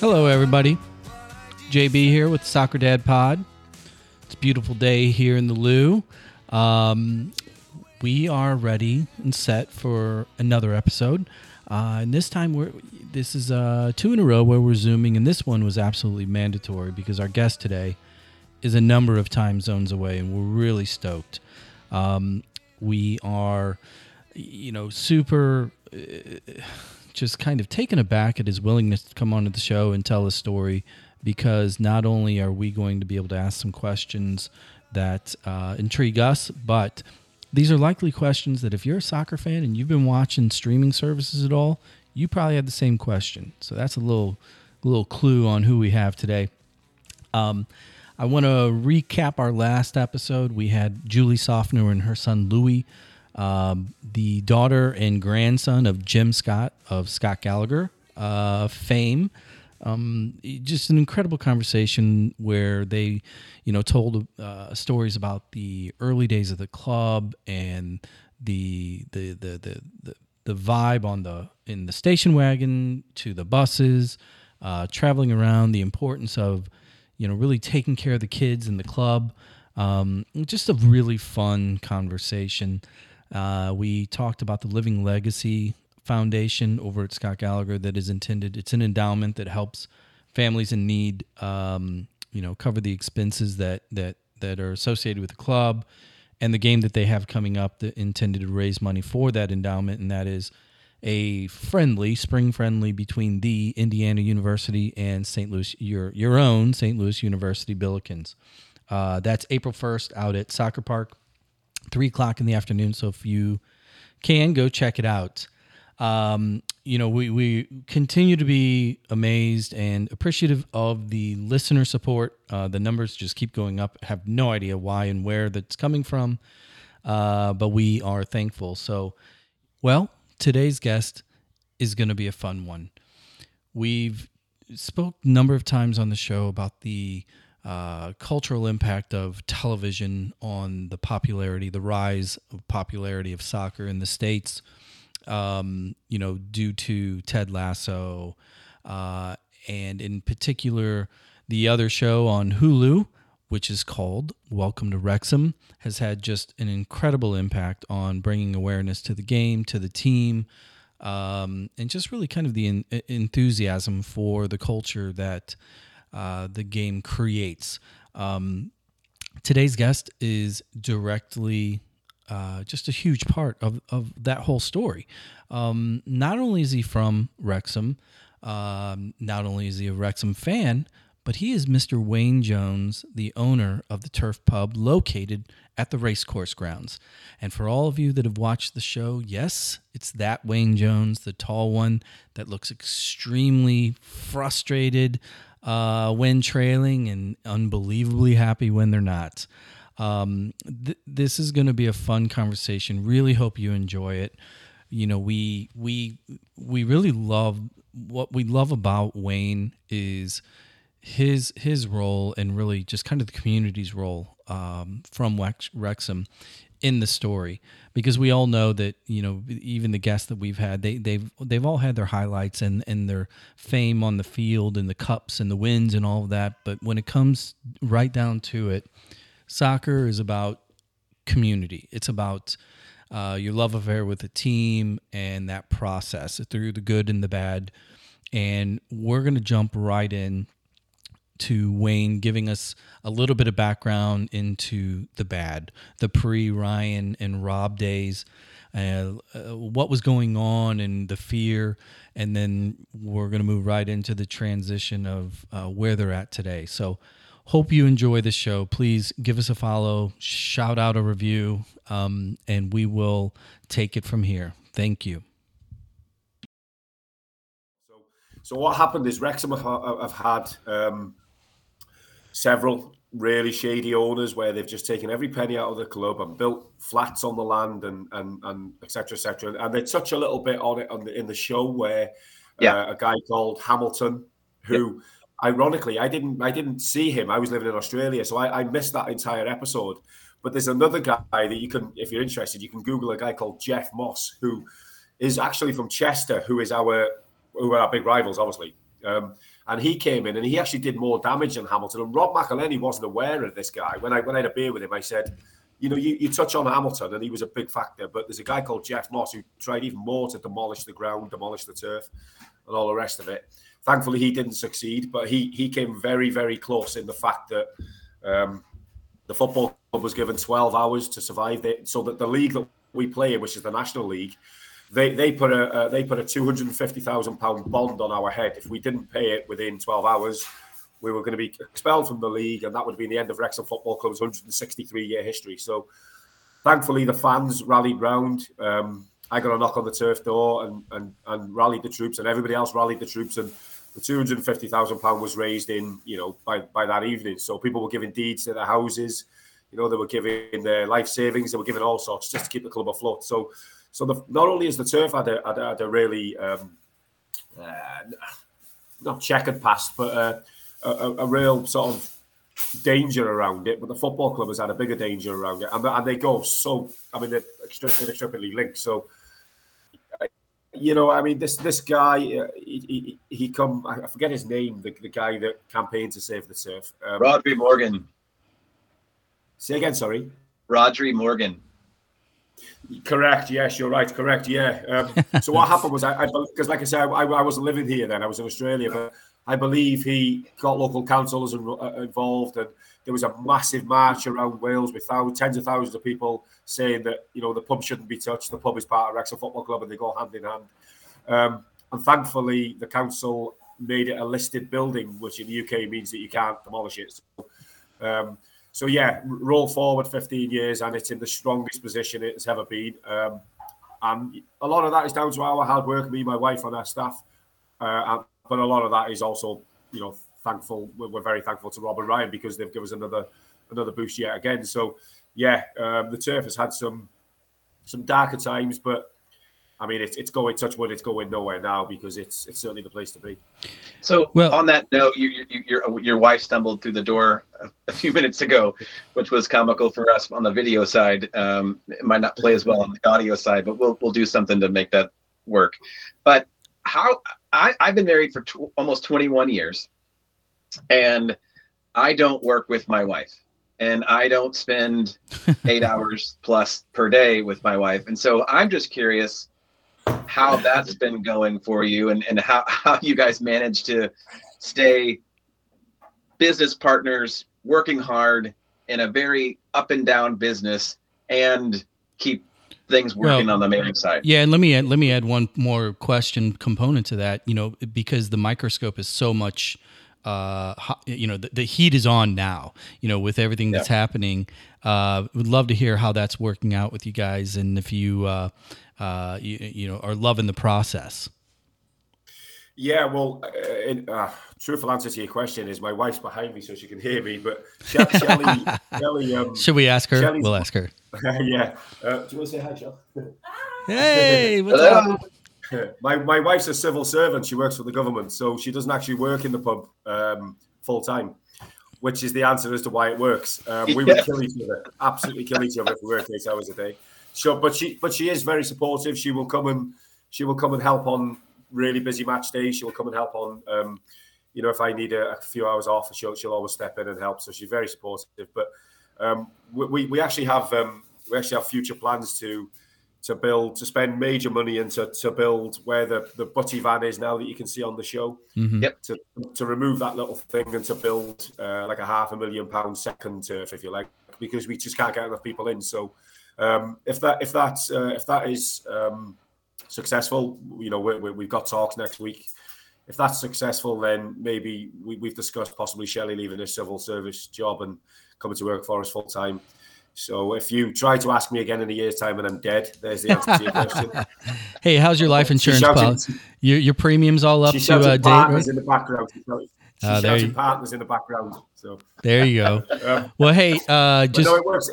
Hello, everybody. JB here with Soccer Dad Pod. It's a beautiful day here in the Lou. Um, we are ready and set for another episode. Uh, and this time, we're this is uh, two in a row where we're zooming, and this one was absolutely mandatory because our guest today is a number of time zones away, and we're really stoked. Um, we are, you know, super. Uh, just kind of taken aback at his willingness to come onto the show and tell a story because not only are we going to be able to ask some questions that uh, intrigue us, but these are likely questions that if you're a soccer fan and you've been watching streaming services at all, you probably had the same question. So that's a little little clue on who we have today. Um, I want to recap our last episode. We had Julie Softner and her son Louis um, the daughter and grandson of Jim Scott of Scott Gallagher uh, fame. Um, just an incredible conversation where they, you know, told uh, stories about the early days of the club and the the the the the, the vibe on the in the station wagon to the buses, uh, traveling around, the importance of, you know, really taking care of the kids in the club. Um, just a really fun conversation. Uh, we talked about the Living Legacy Foundation over at Scott Gallagher that is intended. It's an endowment that helps families in need, um, you know, cover the expenses that that that are associated with the club and the game that they have coming up that intended to raise money for that endowment, and that is a friendly, spring friendly between the Indiana University and St. Louis, your your own St. Louis University Billikens. Uh, that's April first out at Soccer Park three o'clock in the afternoon. So if you can go check it out. Um, you know, we, we continue to be amazed and appreciative of the listener support. Uh, the numbers just keep going up. Have no idea why and where that's coming from, uh, but we are thankful. So, well, today's guest is going to be a fun one. We've spoke a number of times on the show about the uh, cultural impact of television on the popularity, the rise of popularity of soccer in the states. Um, you know, due to Ted Lasso, uh, and in particular, the other show on Hulu, which is called Welcome to Wrexham, has had just an incredible impact on bringing awareness to the game, to the team, um, and just really kind of the in, enthusiasm for the culture that uh, the game creates. Um, today's guest is directly uh, just a huge part of, of that whole story. Um, not only is he from Wrexham, um, not only is he a Wrexham fan, but he is Mr. Wayne Jones, the owner of the Turf Pub located at the racecourse grounds. And for all of you that have watched the show, yes, it's that Wayne Jones, the tall one that looks extremely frustrated, uh, when trailing and unbelievably happy when they're not. Um, th- this is going to be a fun conversation. Really hope you enjoy it. You know, we we we really love what we love about Wayne is his his role and really just kind of the community's role um, from Wex- Wrexham in the story because we all know that you know even the guests that we've had they they've they've all had their highlights and and their fame on the field and the cups and the wins and all of that. But when it comes right down to it soccer is about community. It's about uh, your love affair with the team and that process through the good and the bad. And we're going to jump right in to Wayne giving us a little bit of background into the bad, the pre Ryan and Rob days, uh, uh, what was going on and the fear. And then we're going to move right into the transition of uh, where they're at today. So, hope you enjoy the show. Please give us a follow, shout out a review, um, and we will take it from here. Thank you. So, so what happened is Wrexham have, have had um, several really shady owners where they've just taken every penny out of the club and built flats on the land and and and etc etc and they touch a little bit on it on the, in the show where yeah. uh, a guy called Hamilton who yeah. ironically I didn't I didn't see him I was living in Australia so I, I missed that entire episode but there's another guy that you can if you're interested you can google a guy called Geoff Moss who is actually from Chester who is our who are our big rivals obviously um, and he came in and he actually did more damage than Hamilton. And Rob McElhenney wasn't aware of this guy. When I when I had a beer with him, I said, you know, you, you touch on Hamilton, and he was a big factor, but there's a guy called Geoff Moss who tried even more to demolish the ground, demolish the turf, and all the rest of it. Thankfully, he didn't succeed, but he he came very very close in the fact that. Um, the football club was given 12 hours to survive it, so that the league that we play in, which is the National League, they they put a uh, they put a 250,000 pound bond on our head. If we didn't pay it within 12 hours, we were going to be expelled from the league, and that would be the end of Wrexham Football Club's 163 year history. So, thankfully, the fans rallied round. Um, I got a knock on the turf door and, and and rallied the troops, and everybody else rallied the troops, and the 250,000 pound was raised in you know by by that evening. So people were giving deeds to their houses, you know, they were giving their life savings, they were giving all sorts just to keep the club afloat. So so the, not only is the turf had a, had a, had a really um, uh, not checkered past, but uh, a, a, real sort of danger around it. But the football club has had a bigger danger around it, and, and they go so. I mean, they're inextricably linked. So you know, I mean, this this guy, uh, he, he, he, come. I forget his name. The, the guy that campaigned to save the turf. Um, Rhodri Morgan. Say again. Sorry. Rhodri Morgan. Correct. Yes, you're right. Correct. Yeah. Um, so what happened was I, because like I said, I, I, wasn't living here then. I was in Australia, but I believe he got local councils uh, involved, and there was a massive march around Wales with thousands, tens of thousands of people saying that you know the pub shouldn't be touched. The pub is part of Wrexham Football Club, and they go hand in hand. Um, and thankfully, the council made it a listed building, which in the UK means that you can't demolish it. So, um, so yeah, roll forward 15 years, and it's in the strongest position it's ever been. Um, and a lot of that is down to our hard work, me, my wife, and our staff. Uh, but a lot of that is also, you know, thankful. We're very thankful to Rob and Ryan because they've given us another another boost yet again. So yeah, um, the turf has had some some darker times, but I mean, it's it's going touch wood. It's going nowhere now because it's it's certainly the place to be. So, well, on that note, you, you, your your wife stumbled through the door a, a, few minutes ago, which was comical for us on the video side. Um, it might not play as well on the audio side, but we'll we'll do something to make that work. But how I, I've been married for tw- almost 21 years, and I don't work with my wife and I don't spend eight hours plus per day with my wife. And so I'm just curious how that's been going for you and, and how, how you guys manage to stay business partners working hard in a very up and down business and keep things working well, on the mailing side. Yeah, and let me add, let me add one more question component to that. You know, because the microscope is so much. Uh, you know, the, the heat is on now. You know, with everything that's yeah. happening, uh, would love to hear how that's working out with you guys, and if you uh, uh, you, you know are loving the process. Yeah, well, uh, in, uh, truthful answer to your question is my wife's behind me, so she can hear me. But Shelly, Shelly um, should we ask her? Shelley's, we'll ask her. yeah. Uh, do you want to say hi, Shell? Hey, what's up? My my wife's a civil servant. She works for the government, so she doesn't actually work in the pub um, full time, which is the answer as to why it works. Um, we would kill each other, absolutely kill each other if we worked eight hours a day. So, but she, but she is very supportive. She will come and she will come and help on really busy match days. She will come and help on, um, you know, if I need a, a, few hours off, she'll she'll always step in and help. So she's very supportive. But um, we we actually have um, we actually have future plans to to build to spend major money and to, to build where the the butty van is now that you can see on the show. Mm-hmm. Yep. To to remove that little thing and to build uh, like a half a million pound second turf, if you like, because we just can't get enough people in. So um, if that if that uh, if that is um, successful, you know we, have got talks next week. If that's successful, then maybe we, have discussed possibly Shelley leaving his civil service job and coming to work for us full time. So if you try to ask me again in a year's time and I'm dead, there's the answer to your question. hey, how's your life insurance policy? Your your premiums all up to uh, date, right? in the background. She's uh, shouting partners in the background. So there you go. um, well, hey, uh, just no, it works.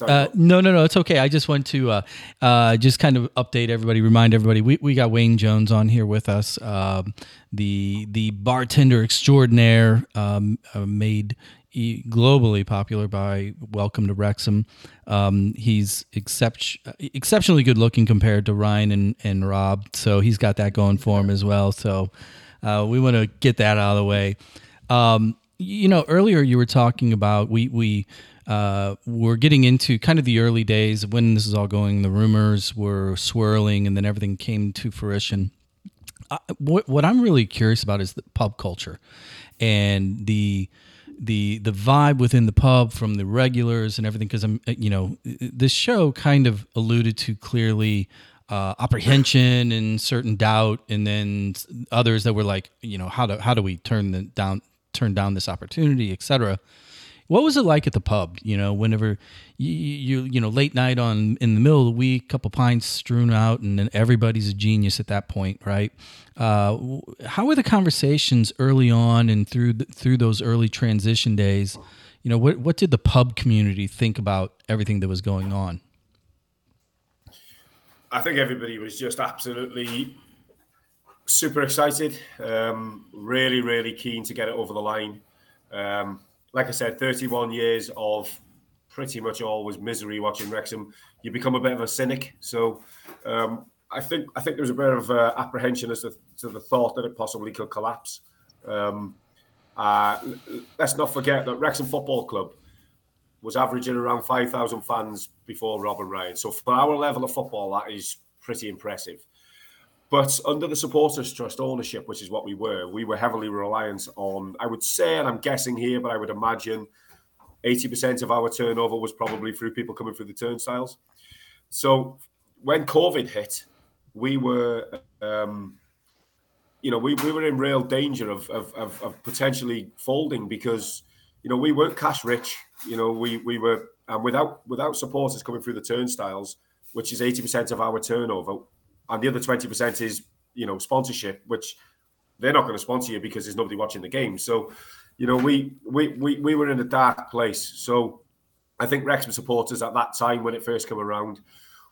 Uh, no, no, no. It's okay. I just want to uh, uh, just kind of update everybody, remind everybody. We, we got Wayne Jones on here with us, um, the the bartender extraordinaire, um, uh, made globally popular by Welcome to Wrexham. Um, he's except, exceptionally good looking compared to Ryan and, and Rob, so he's got that going for him as well. So uh, we want to get that out of the way. Um, you know, earlier you were talking about we we uh, we're getting into kind of the early days when this is all going. The rumors were swirling, and then everything came to fruition. Uh, what what I'm really curious about is the pub culture and the the the vibe within the pub from the regulars and everything because I'm you know this show kind of alluded to clearly uh, apprehension and certain doubt and then others that were like you know how do how do we turn the down turn down this opportunity etc what was it like at the pub? You know, whenever you, you you know late night on in the middle of the week, couple pints strewn out, and then everybody's a genius at that point, right? Uh, how were the conversations early on and through the, through those early transition days? You know, what what did the pub community think about everything that was going on? I think everybody was just absolutely super excited, um, really, really keen to get it over the line. Um, like I said, 31 years of pretty much always misery watching Wrexham. You become a bit of a cynic. So um, I think I think there was a bit of uh, apprehension as to, to, the thought that it possibly could collapse. Um, uh, let's not forget that Wrexham Football Club was averaging around 5,000 fans before Robin Ryan. So for our level of football, that is pretty impressive. But under the Supporters Trust ownership, which is what we were, we were heavily reliant on, I would say, and I'm guessing here, but I would imagine 80% of our turnover was probably through people coming through the turnstiles. So when COVID hit, we were, um, you know, we, we were in real danger of, of, of, of potentially folding because, you know, we weren't cash rich. You know, we, we were, and without, without supporters coming through the turnstiles, which is 80% of our turnover, and the other 20% is you know sponsorship which they're not going to sponsor you because there's nobody watching the game so you know we we we, we were in a dark place. So i think wrexham supporters at that time when it first came around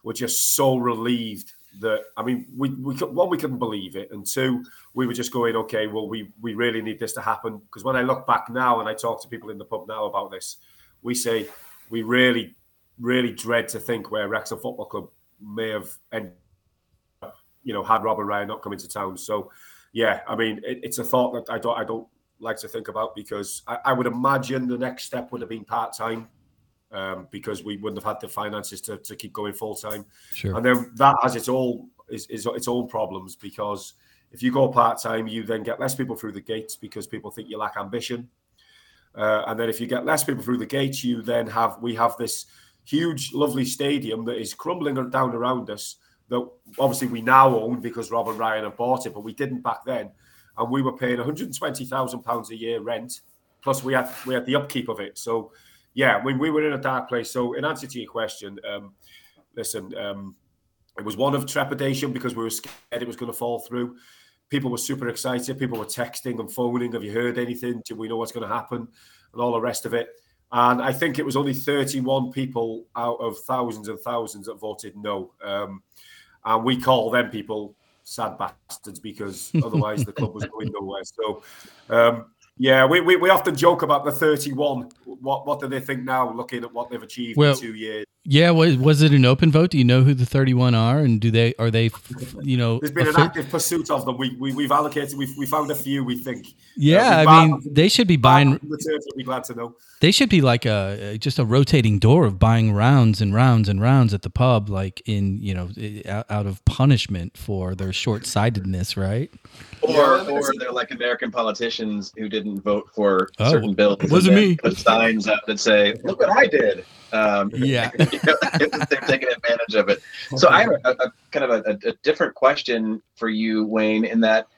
were just so relieved that i mean we, we one we couldn't believe it. And two we were just going okay well we we really need this to happen. Because when i look back now and i talk to people in the pub now about this we say we really really dread to think where wrexham football club may have ended you know, had Robin Ryan not come into town. So, yeah, I mean, it, it's a thought that I don't, I don't like to think about because I, I would imagine the next step would have been part time. Um, because we wouldn't have had the finances to, to keep going full time, sure. and then that has its own is, is its own problems because if you go part time, you then get less people through the gates because people think you lack ambition. Uh, and then if you get less people through the gates, you then have we have this huge, lovely stadium that is crumbling down around us that obviously we now own because Rob and Ryan have bought it, but we didn't back then. And we were paying 120,000 pounds a year rent, plus we had we had the upkeep of it. So yeah, when we were in a dark place. So in answer to your question, um, listen, um, it was one of trepidation because we were scared it was going to fall through. People were super excited. People were texting and phoning. Have you heard anything? Do we know what's going to happen? And all the rest of it. And I think it was only 31 people out of thousands and thousands that voted no. Um, and we call them people sad bastards because otherwise the club was going nowhere. So, um, yeah, we, we, we often joke about the 31. What what do they think now, looking at what they've achieved well, in two years? Yeah, was was it an open vote? Do you know who the 31 are, and do they are they, you know? There's been an active pursuit of them. We, we we've allocated. We've we found a few. We think. Yeah, uh, I mean, they should be buying. The be glad to know. They should be like a just a rotating door of buying rounds and rounds and rounds at the pub, like in you know, out of punishment for their short sightedness, right? Or or they're like American politicians who didn't vote for oh, certain bills. Wasn't me. Put signs up that say, "Look what I did." Um, yeah, you know, they're taking advantage of it. So I have a, a kind of a, a, different question for you, Wayne. In that,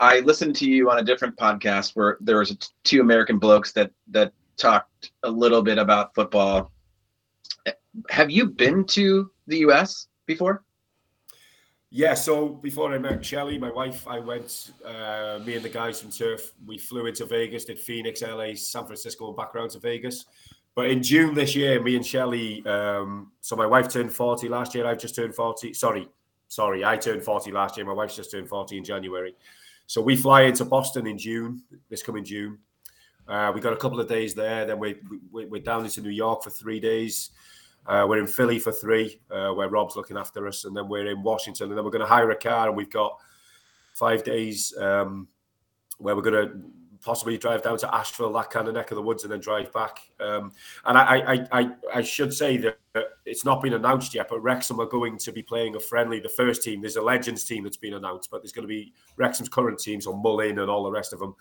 I listened to you on a different podcast where there was two American blokes that that talked a little bit about football. Have you been to the U.S. before? Yeah, so before I met Shelley, my wife, I went, uh, me and the guys from Turf, we flew into Vegas, did Phoenix, LA, San Francisco, and back around to Vegas. But in June this year, me and Shelley, um, so my wife turned 40 last year. I've just turned 40. Sorry, sorry, I turned 40 last year. My wife's just turned 40 in January. So we fly into Boston in June, this coming June. Uh, we got a couple of days there. Then we, we, we're down into New York for three days. Uh, we're in Philly for three, uh, where Rob's looking after us. And then we're in Washington. And then we're going to hire a car. And we've got five days, um, where we're going to possibly drive down to Asheville, that kind of neck of the woods, and then drive back. Um, and I, I, I, I, should say that it's not been announced yet, but Wrexham are going to be playing a friendly. The first team, there's a Legends team that's been announced, but there's going to be Wrexham's current teams, so Mullin and all the rest of them.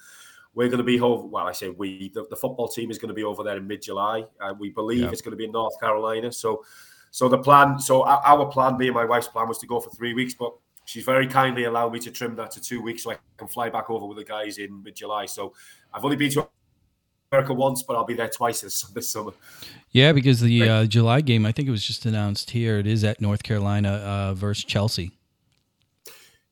We're going to be over. Well, I say we. The, the football team is going to be over there in mid-July. Uh, we believe yeah. it's going to be in North Carolina. So, so the plan. So our plan, me and my wife's plan, was to go for three weeks, but she's very kindly allowed me to trim that to two weeks so I can fly back over with the guys in mid July. So I've only been to America once, but I'll be there twice this, this summer. Yeah, because the uh, July game, I think it was just announced here. It is at North Carolina uh, versus Chelsea.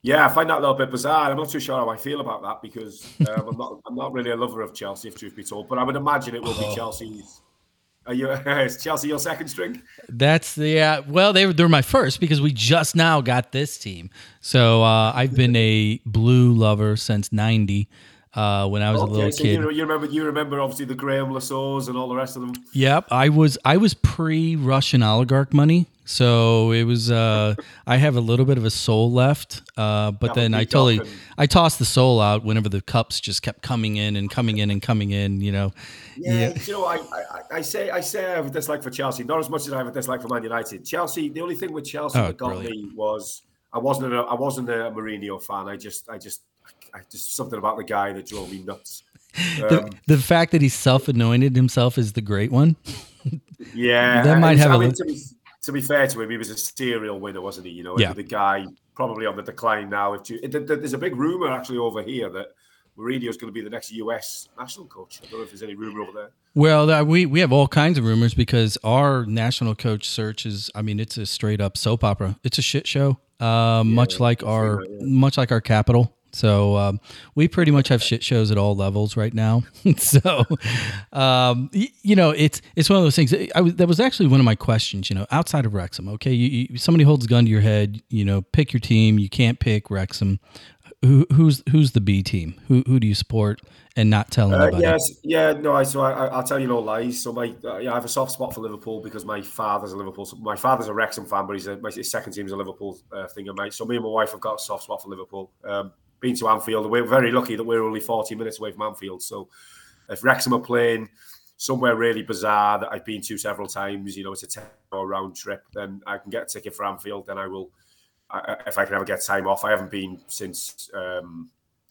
Yeah, I find that a little bit bizarre. I'm not too sure how I feel about that because um, I'm not I'm not really a lover of Chelsea, if truth be told. But I would imagine it will be oh. Chelsea's are you is Chelsea your second string? That's the yeah. Well, they were they're my first because we just now got this team. So uh, I've been a blue lover since '90. Uh, when I was okay, a little so kid, you, you, remember you remember obviously the Graham Le and all the rest of them. Yep, I was I was pre Russian oligarch money, so it was. Uh, I have a little bit of a soul left, uh, but that then I totally I tossed the soul out whenever the cups just kept coming in and coming in and coming in. You know. Yeah, yeah. you know, I, I, I say I say I have a dislike for Chelsea, not as much as I have a dislike for Man United. Chelsea, the only thing with Chelsea oh, that got brilliant. me was I wasn't a, I wasn't a Mourinho fan. I just I just just something about the guy that drove me nuts. Um, the, the fact that he self-anointed himself as the great one. yeah, that might have I a. Mean, to, be, to be fair to him, he was a serial winner, wasn't he? You know, yeah. the guy probably on the decline now. If you, there's a big rumor actually over here that Mourinho is going to be the next US national coach. I don't know if there's any rumor over there. Well, we we have all kinds of rumors because our national coach search is. I mean, it's a straight up soap opera. It's a shit show, uh, yeah, much like our yeah. much like our capital. So um, we pretty much have shit shows at all levels right now. so um, y- you know, it's it's one of those things. I was, that was actually one of my questions. You know, outside of Wrexham, okay, you, you, somebody holds a gun to your head. You know, pick your team. You can't pick Wrexham who, who's who's the B team? Who who do you support and not tell uh, anybody? Uh, yes, yeah, no. I so I, will tell you no lies. So my uh, yeah, I have a soft spot for Liverpool because my father's a Liverpool. My father's a Wrexham fan, but he's a, my his second team is a Liverpool uh, thing. And my so me and my wife have got a soft spot for Liverpool. Um, been to Anfield. We're very lucky that we're only forty minutes away from Anfield. So if Wrexham are playing somewhere really bizarre that I've been to several times, you know, it's a ten hour round trip, then I can get a ticket for Anfield. Then I will if I can ever get time off. I haven't been since um,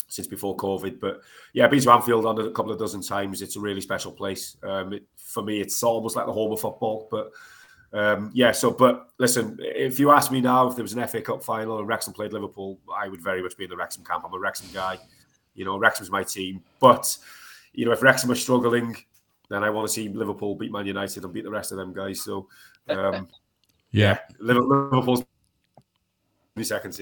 since before COVID, but yeah, I've been to Anfield on a couple of dozen times. It's a really special place. Um, it, for me, it's almost like the home of football. But um, yeah, so but listen, if you ask me now if there was an FA Cup final and Wrexham played Liverpool, I would very much be in the Wrexham camp. I'm a Wrexham guy. You know, Wrexham's my team. But you know, if Wrexham are struggling, then I want to see Liverpool beat Man United and beat the rest of them guys. So um, yeah, Liverpool's seconds.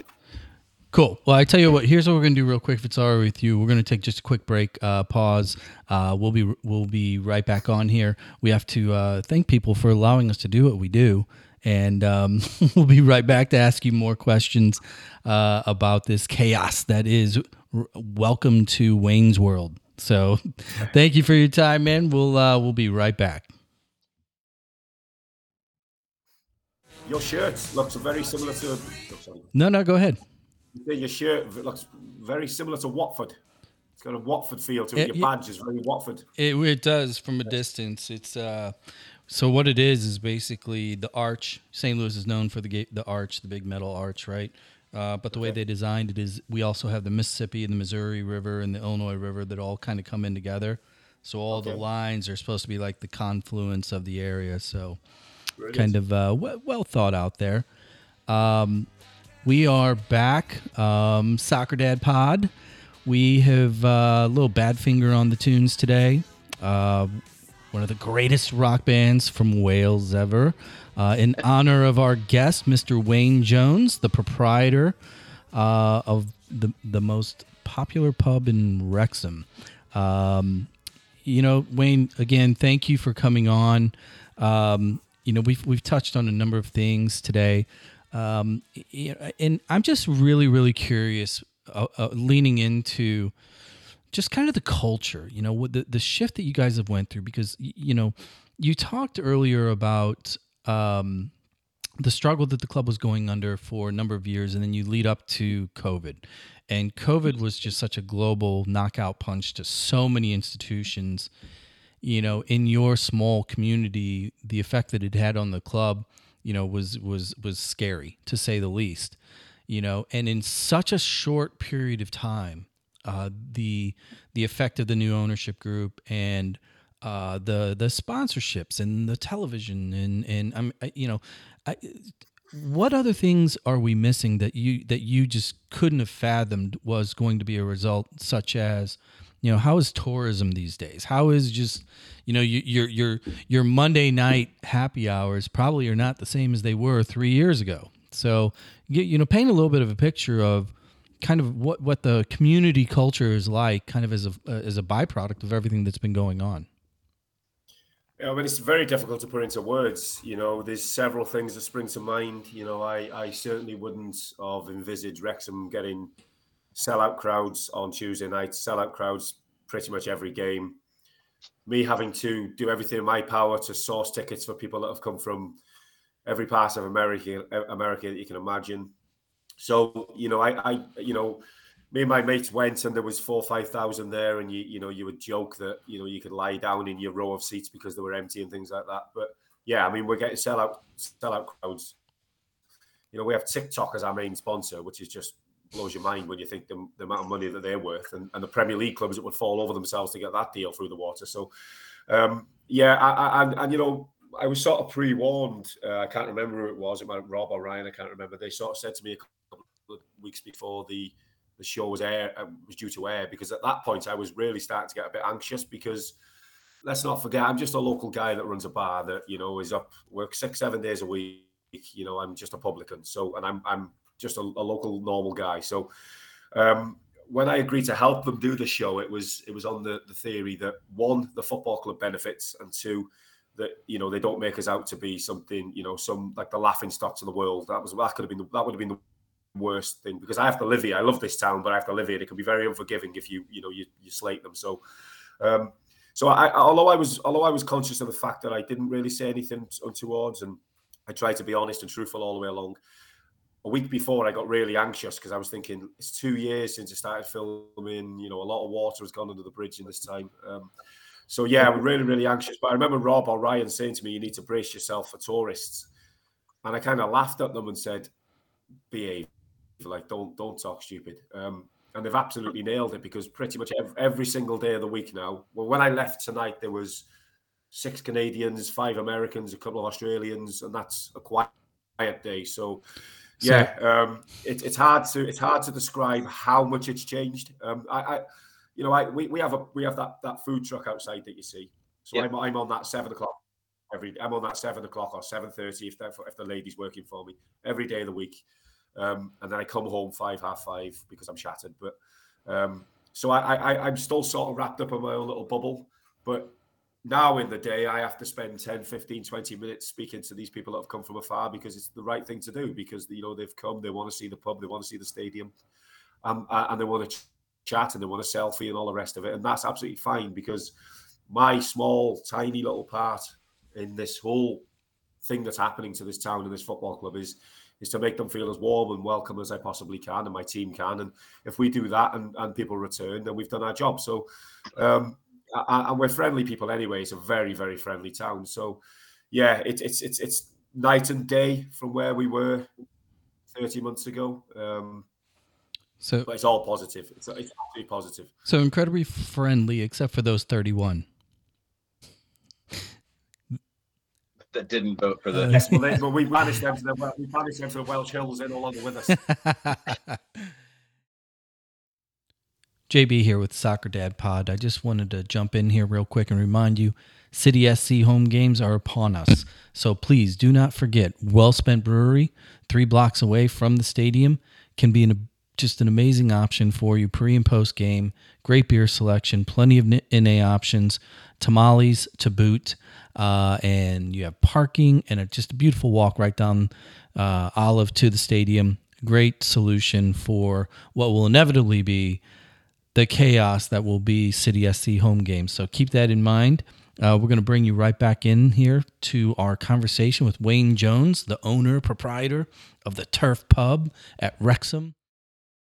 Cool. Well, I tell you what. Here's what we're gonna do real quick. If it's all right with you, we're gonna take just a quick break, uh, pause. Uh, we'll be we'll be right back on here. We have to uh, thank people for allowing us to do what we do, and um, we'll be right back to ask you more questions uh, about this chaos that is. R- welcome to Wayne's World. So, thank you for your time, man. We'll uh, we'll be right back. Your shirt looks very similar to. Oh, no, no, go ahead. Your shirt looks very similar to Watford. It's got a Watford feel to it. Your badge is very Watford. It, it does from a distance. It's uh, so what it is is basically the arch. St. Louis is known for the gate, the arch, the big metal arch, right? Uh, but the okay. way they designed it is we also have the Mississippi and the Missouri River and the Illinois River that all kind of come in together. So all okay. the lines are supposed to be like the confluence of the area. So kind of uh, well, well, thought out there. Um, we are back, um, Soccer Dad Pod. We have uh, a little Badfinger on the tunes today. Uh, one of the greatest rock bands from Wales ever. Uh, in honor of our guest, Mr. Wayne Jones, the proprietor uh, of the the most popular pub in Wrexham. Um, you know, Wayne, again, thank you for coming on. Um, you know, we've we've touched on a number of things today, um, and I'm just really really curious, uh, uh, leaning into just kind of the culture. You know, the the shift that you guys have went through because you know, you talked earlier about. Um, the struggle that the club was going under for a number of years, and then you lead up to COVID. And COVID was just such a global knockout punch to so many institutions. You know, in your small community, the effect that it had on the club, you know, was was was scary to say the least. You know, and in such a short period of time, uh, the the effect of the new ownership group and uh, the the sponsorships and the television and and I'm you know I, what other things are we missing that you that you just couldn't have fathomed was going to be a result such as you know how is tourism these days how is just you know your your your monday night happy hours probably are not the same as they were three years ago so you know paint a little bit of a picture of kind of what what the community culture is like kind of as a uh, as a byproduct of everything that's been going on I mean, it's very difficult to put into words. You know, there's several things that spring to mind. You know, I, I certainly wouldn't have envisaged Wrexham getting sellout crowds on Tuesday nights, sellout crowds pretty much every game. Me having to do everything in my power to source tickets for people that have come from every part of America, America that you can imagine. So, you know, I, I you know, me and my mates went and there was four five thousand there and you you know you would joke that you know you could lie down in your row of seats because they were empty and things like that but yeah i mean we're getting sellout sellout crowds you know we have tiktok as our main sponsor which is just blows your mind when you think the, the amount of money that they're worth and, and the premier league clubs that would fall over themselves to get that deal through the water so um yeah I, I, and, and you know I was sort of pre-warned. Uh, I can't remember who it was. It might Rob or Ryan. I can't remember. They sort of said to me a couple of weeks before the the show was air uh, was due to air because at that point I was really starting to get a bit anxious because let's not forget I'm just a local guy that runs a bar that you know is up works six seven days a week. You know I'm just a publican, so and I'm I'm just a, a local normal guy. So um, when I agreed to help them do the show, it was it was on the the theory that one the football club benefits and two that you know they don't make us out to be something you know some like the laughing stocks of the world. That was that could have been the, that would have been the worst thing because I have to live here. I love this town, but I have to live here. It can be very unforgiving if you you know you, you slate them. So, um, so I although I was although I was conscious of the fact that I didn't really say anything untowards, and I tried to be honest and truthful all the way along. A week before, I got really anxious because I was thinking it's two years since I started filming. You know, a lot of water has gone under the bridge in this time. Um, so yeah, I was really really anxious. But I remember Rob or Ryan saying to me, "You need to brace yourself for tourists," and I kind of laughed at them and said, "Behave." like don't don't talk stupid. Um, and they've absolutely nailed it because pretty much every, every, single day of the week now. Well, when I left tonight, there was six Canadians, five Americans, a couple of Australians, and that's a quiet day. So, yeah, um, it, it's hard to it's hard to describe how much it's changed. Um, I, I, you know, I we, we have a we have that that food truck outside that you see. So I'm, I'm on that seven o'clock every. I'm on that seven o'clock or seven thirty if if the lady's working for me every day of the week. Um, and then I come home five, half five because I'm shattered. But um, so I, I, I'm still sort of wrapped up in my own little bubble. But now in the day, I have to spend 10, 15, 20 minutes speaking to these people that have come from afar because it's the right thing to do because, you know, they've come, they want to see the pub, they want to see the stadium, um, and they want to chat and they want a selfie and all the rest of it. And that's absolutely fine because my small, tiny little part in this whole thing that's happening to this town and this football club is is to make them feel as warm and welcome as I possibly can, and my team can. And if we do that and, and people return, then we've done our job. So, um, and we're friendly people anyway. It's a very very friendly town. So, yeah, it, it's it's it's night and day from where we were 30 months ago. Um, so, but it's all positive. It's, it's absolutely positive. So incredibly friendly, except for those 31. that didn't vote for the. yes, well, they, well, we banished them to the we banished them to the Welsh Hills. They're no longer with us. JB here with Soccer Dad Pod. I just wanted to jump in here real quick and remind you City SC home games are upon us. So please do not forget Well Spent Brewery, three blocks away from the stadium, can be an, just an amazing option for you pre and post game. Great beer selection, plenty of NA options, tamales to boot uh, and you have parking and a, just a beautiful walk right down uh, Olive to the stadium. Great solution for what will inevitably be the chaos that will be City SC home games. So keep that in mind. Uh, we're going to bring you right back in here to our conversation with Wayne Jones, the owner proprietor of the Turf Pub at Wrexham.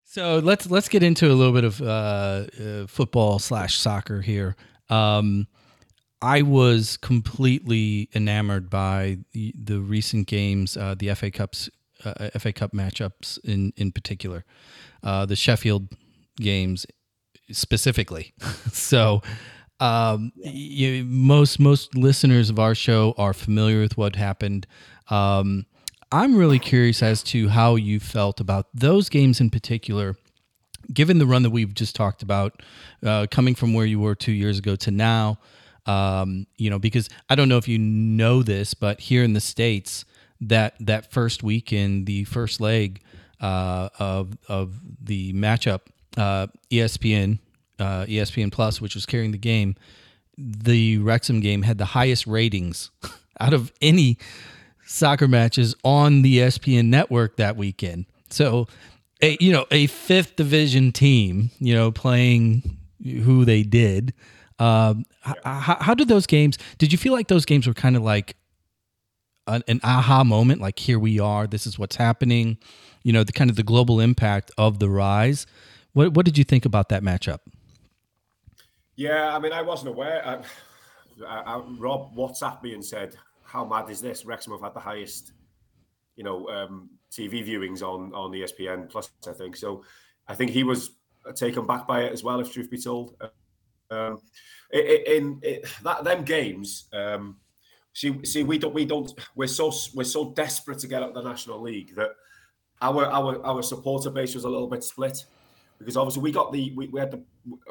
So let's let's get into a little bit of uh, uh, football slash soccer here. Um, I was completely enamored by the, the recent games, uh, the FA Cups, uh, FA Cup matchups in in particular, uh, the Sheffield games specifically. so, um, you, most most listeners of our show are familiar with what happened. Um, I'm really curious as to how you felt about those games in particular given the run that we've just talked about, uh, coming from where you were two years ago to now, um, you know, because I don't know if you know this, but here in the states, that that first week in the first leg uh, of of the matchup, uh, ESPN uh, ESPN Plus, which was carrying the game, the Wrexham game had the highest ratings out of any soccer matches on the ESPN network that weekend. So, a you know a fifth division team, you know, playing who they did um, how, how did those games? Did you feel like those games were kind of like an, an, aha moment? Like here we are. This is what's happening. You know, the kind of the global impact of the rise. What what did you think about that matchup? Yeah, I mean, I wasn't aware. I, I, Rob WhatsApped me and said, "How mad is this? Wrexham have had the highest, you know, um, TV viewings on on ESPN Plus. I think so. I think he was taken back by it as well. If truth be told." Um, in, in, that them games, um, see, see, we don't, we don't, we're so we're so desperate to get up the National League that our our our supporter base was a little bit split because obviously we got the we, we had the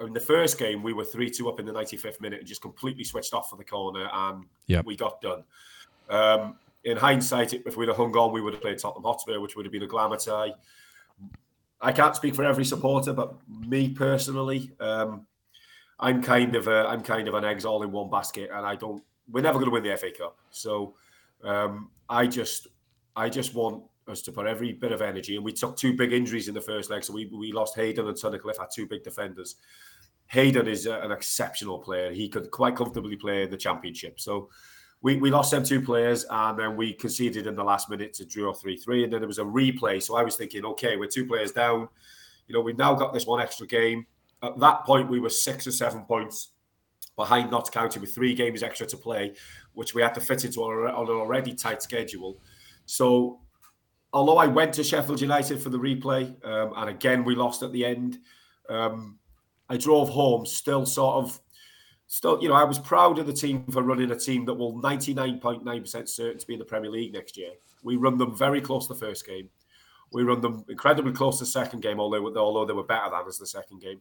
in the first game we were three two up in the 95th minute and just completely switched off for the corner and yep. we got done. Um, in hindsight, if we'd have hung on, we would have played Tottenham Hotspur, which would have been a glamour tie. I can't speak for every supporter, but me personally, um, I'm kind of a, I'm kind of an eggs all in one basket, and I don't. We're never going to win the FA Cup, so um, I just I just want us to put every bit of energy. And we took two big injuries in the first leg, so we we lost Hayden and Tunnicliffe, had two big defenders. Hayden is a, an exceptional player. He could quite comfortably play the championship. So we, we lost them two players and then we conceded in the last minute to draw 3 3. And then there was a replay. So I was thinking, okay, we're two players down. You know, we've now got this one extra game. At that point, we were six or seven points behind Notts County with three games extra to play, which we had to fit into on an already tight schedule. So, although I went to Sheffield United for the replay, um, and again we lost at the end, um, I drove home still sort of, still, you know, I was proud of the team for running a team that will 99.9% certain to be in the Premier League next year. We run them very close the first game. We run them incredibly close the second game, although although they were better than us the second game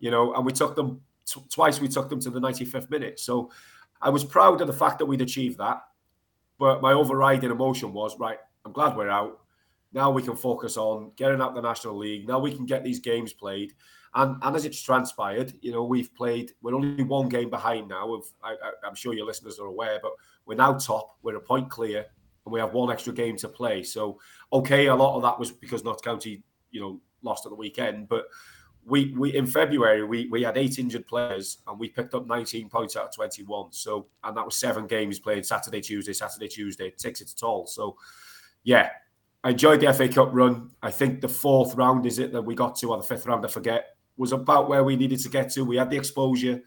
you know, and we took them t- twice. We took them to the 95th minute. So I was proud of the fact that we'd achieved that. But my overriding emotion was right. I'm glad we're out. Now we can focus on getting up the National League. Now we can get these games played. And, and as it's transpired, you know, we've played, we're only one game behind now. I, am sure your listeners are aware, but we're now top. We're a point clear and we have one extra game to play. So, okay, a lot of that was because Notts County, you know, lost at the weekend. But we we in February we we had eight injured players and we picked up 19 points out of 21. So and that was seven games played Saturday, Tuesday, Saturday, Tuesday. It takes it at all. So yeah, I enjoyed the FA Cup run. I think the fourth round is it that we got to, or the fifth round, I forget, was about where we needed to get to. We had the exposure,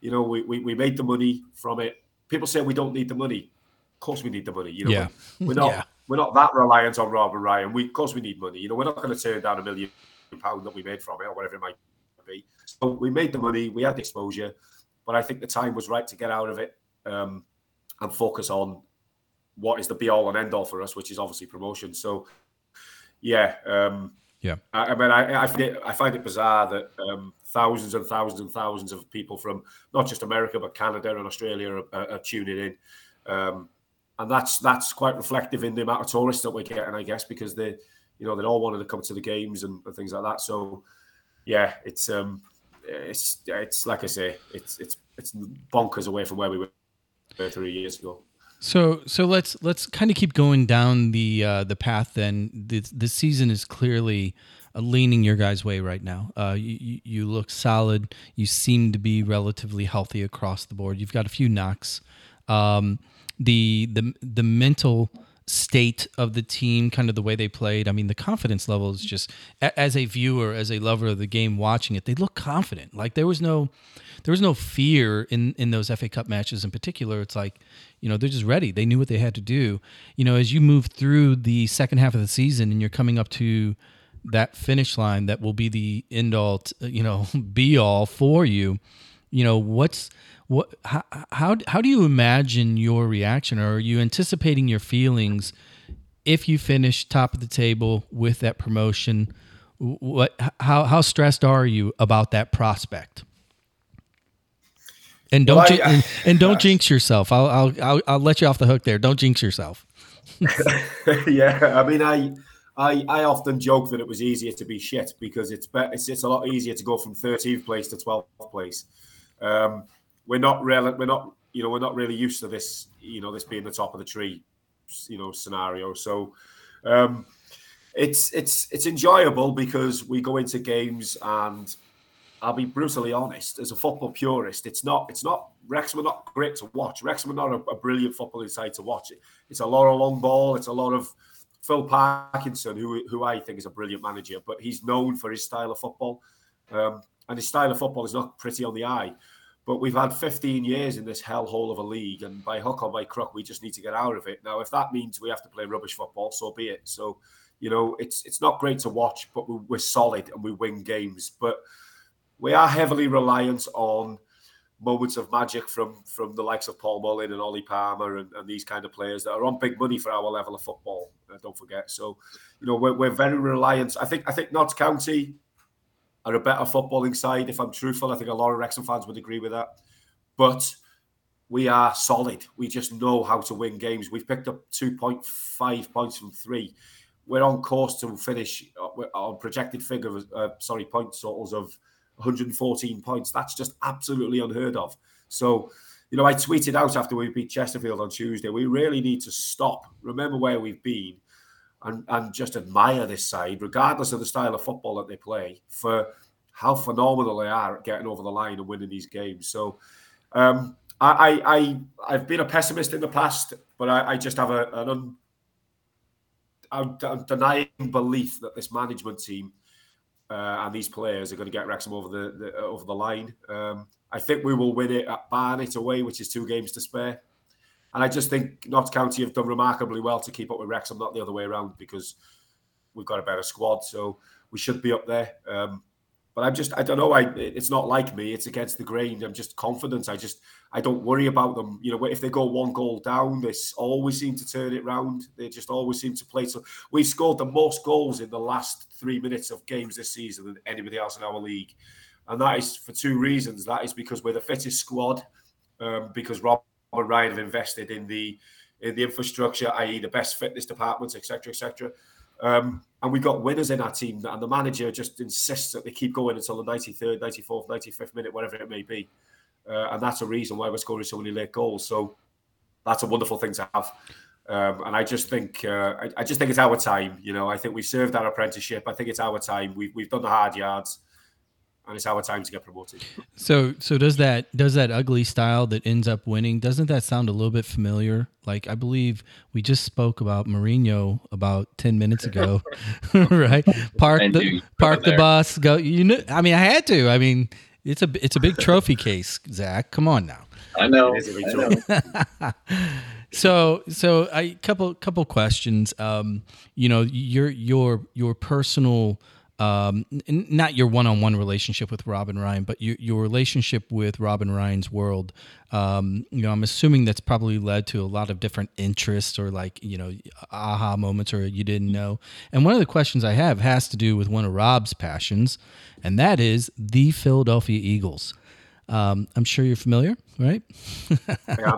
you know, we we, we made the money from it. People say we don't need the money. Of course we need the money. You know, yeah. we're not yeah. we're not that reliant on Rob and Ryan. We of course we need money. You know, we're not going to turn down a million pound that we made from it or whatever it might be. So we made the money, we had the exposure, but I think the time was right to get out of it um, and focus on what is the be all and end all for us, which is obviously promotion. So, yeah, um, yeah. I, I mean, I, I, find it, I find it bizarre that um, thousands and thousands and thousands of people from not just America but Canada and Australia are, are, are tuning in. Um, and that's that's quite reflective in the amount of tourists that we're getting, I guess, because they you know, they all wanted to come to the games and, and things like that. So, yeah, it's um, it's it's like I say, it's it's it's bonkers away from where we were three years ago. So so let's let's kind of keep going down the uh, the path. Then the the season is clearly uh, leaning your guys' way right now. Uh, you, you look solid. You seem to be relatively healthy across the board. You've got a few knocks. Um, the the the mental state of the team, kind of the way they played. I mean, the confidence level is just as a viewer, as a lover of the game, watching it, they look confident. Like there was no there was no fear in in those FA Cup matches in particular. It's like you know they're just ready. They knew what they had to do. You know, as you move through the second half of the season and you're coming up to that finish line that will be the end all, uh, you know, be all for you. You know, what's what how, how how do you imagine your reaction or are you anticipating your feelings if you finish top of the table with that promotion? What how how stressed are you about that prospect? And don't well, I, and, don't jinx yourself. I'll, I'll I'll I'll let you off the hook there. Don't jinx yourself. yeah, I mean, I I I often joke that it was easier to be shit because it's better. It's, it's a lot easier to go from 13th place to 12th place. Um, we're not really we're not you know we're not really used to this you know this being the top of the tree you know scenario. So. Um, it's it's it's enjoyable because we go into games and I'll be brutally honest, as a football purist, it's not it's not Wrexham are not great to watch. Wrexham are not a, a brilliant football side to watch. It. It's a lot of long ball. It's a lot of Phil Parkinson, who who I think is a brilliant manager, but he's known for his style of football, um, and his style of football is not pretty on the eye. But we've had 15 years in this hellhole of a league, and by hook or by crook, we just need to get out of it. Now, if that means we have to play rubbish football, so be it. So, you know, it's it's not great to watch, but we're solid and we win games. But we are heavily reliant on moments of magic from from the likes of Paul Mullin and Ollie Palmer and, and these kind of players that are on big money for our level of football. Uh, don't forget. So, you know, we're, we're very reliant. I think I think Notts County are a better footballing side. If I'm truthful, I think a lot of Wrexham fans would agree with that. But we are solid. We just know how to win games. We've picked up 2.5 points from three. We're on course to finish uh, on projected figure, uh, sorry, point totals of 114 points. That's just absolutely unheard of. So, you know, I tweeted out after we beat Chesterfield on Tuesday, we really need to stop, remember where we've been, and, and just admire this side, regardless of the style of football that they play, for how phenomenal they are at getting over the line and winning these games. So, um, I, I, I, have been a pessimist in the past, but I, I just have a, an un, undenying belief that this management team uh, and these players are going to get Wrexham over the, the over the line. Um, I think we will win it at Barnet away, which is two games to spare. And I just think Notts County have done remarkably well to keep up with Wrexham, not the other way around, because we've got a better squad. So we should be up there. Um, but I'm just, I don't know. I it's not like me. It's against the grain. I'm just confident. I just, I don't worry about them. You know, if they go one goal down, they always seem to turn it round. They just always seem to play. So we've scored the most goals in the last three minutes of games this season than anybody else in our league, and that is for two reasons. That is because we're the fittest squad, um, because Rob and Ryan have invested in the in the infrastructure, i.e., the best fitness departments, etc., etc. Um, and we've got winners in our team, and the manager just insists that they keep going until the 93rd, 94th, 95th minute, whatever it may be. Uh, and that's a reason why we're scoring so many late goals. So that's a wonderful thing to have. Um, and I just think uh, I, I, just think it's our time. You know, I think we've served our apprenticeship. I think it's our time. We've we've done the hard yards and it's our time to get promoted. So, so does that does that ugly style that ends up winning? Doesn't that sound a little bit familiar? Like I believe we just spoke about Mourinho about ten minutes ago, right? Park the park the bus. Go. You know, I mean, I had to. I mean, it's a it's a big trophy case, Zach. Come on now. I know. I know. so so a couple couple questions. Um, you know, your your your personal um, not your one-on-one relationship with Rob and Ryan, but your, your relationship with Rob and Ryan's world. Um, you know, I'm assuming that's probably led to a lot of different interests or like you know aha moments or you didn't know. And one of the questions I have has to do with one of Rob's passions, and that is the Philadelphia Eagles. Um, I'm sure you're familiar, right?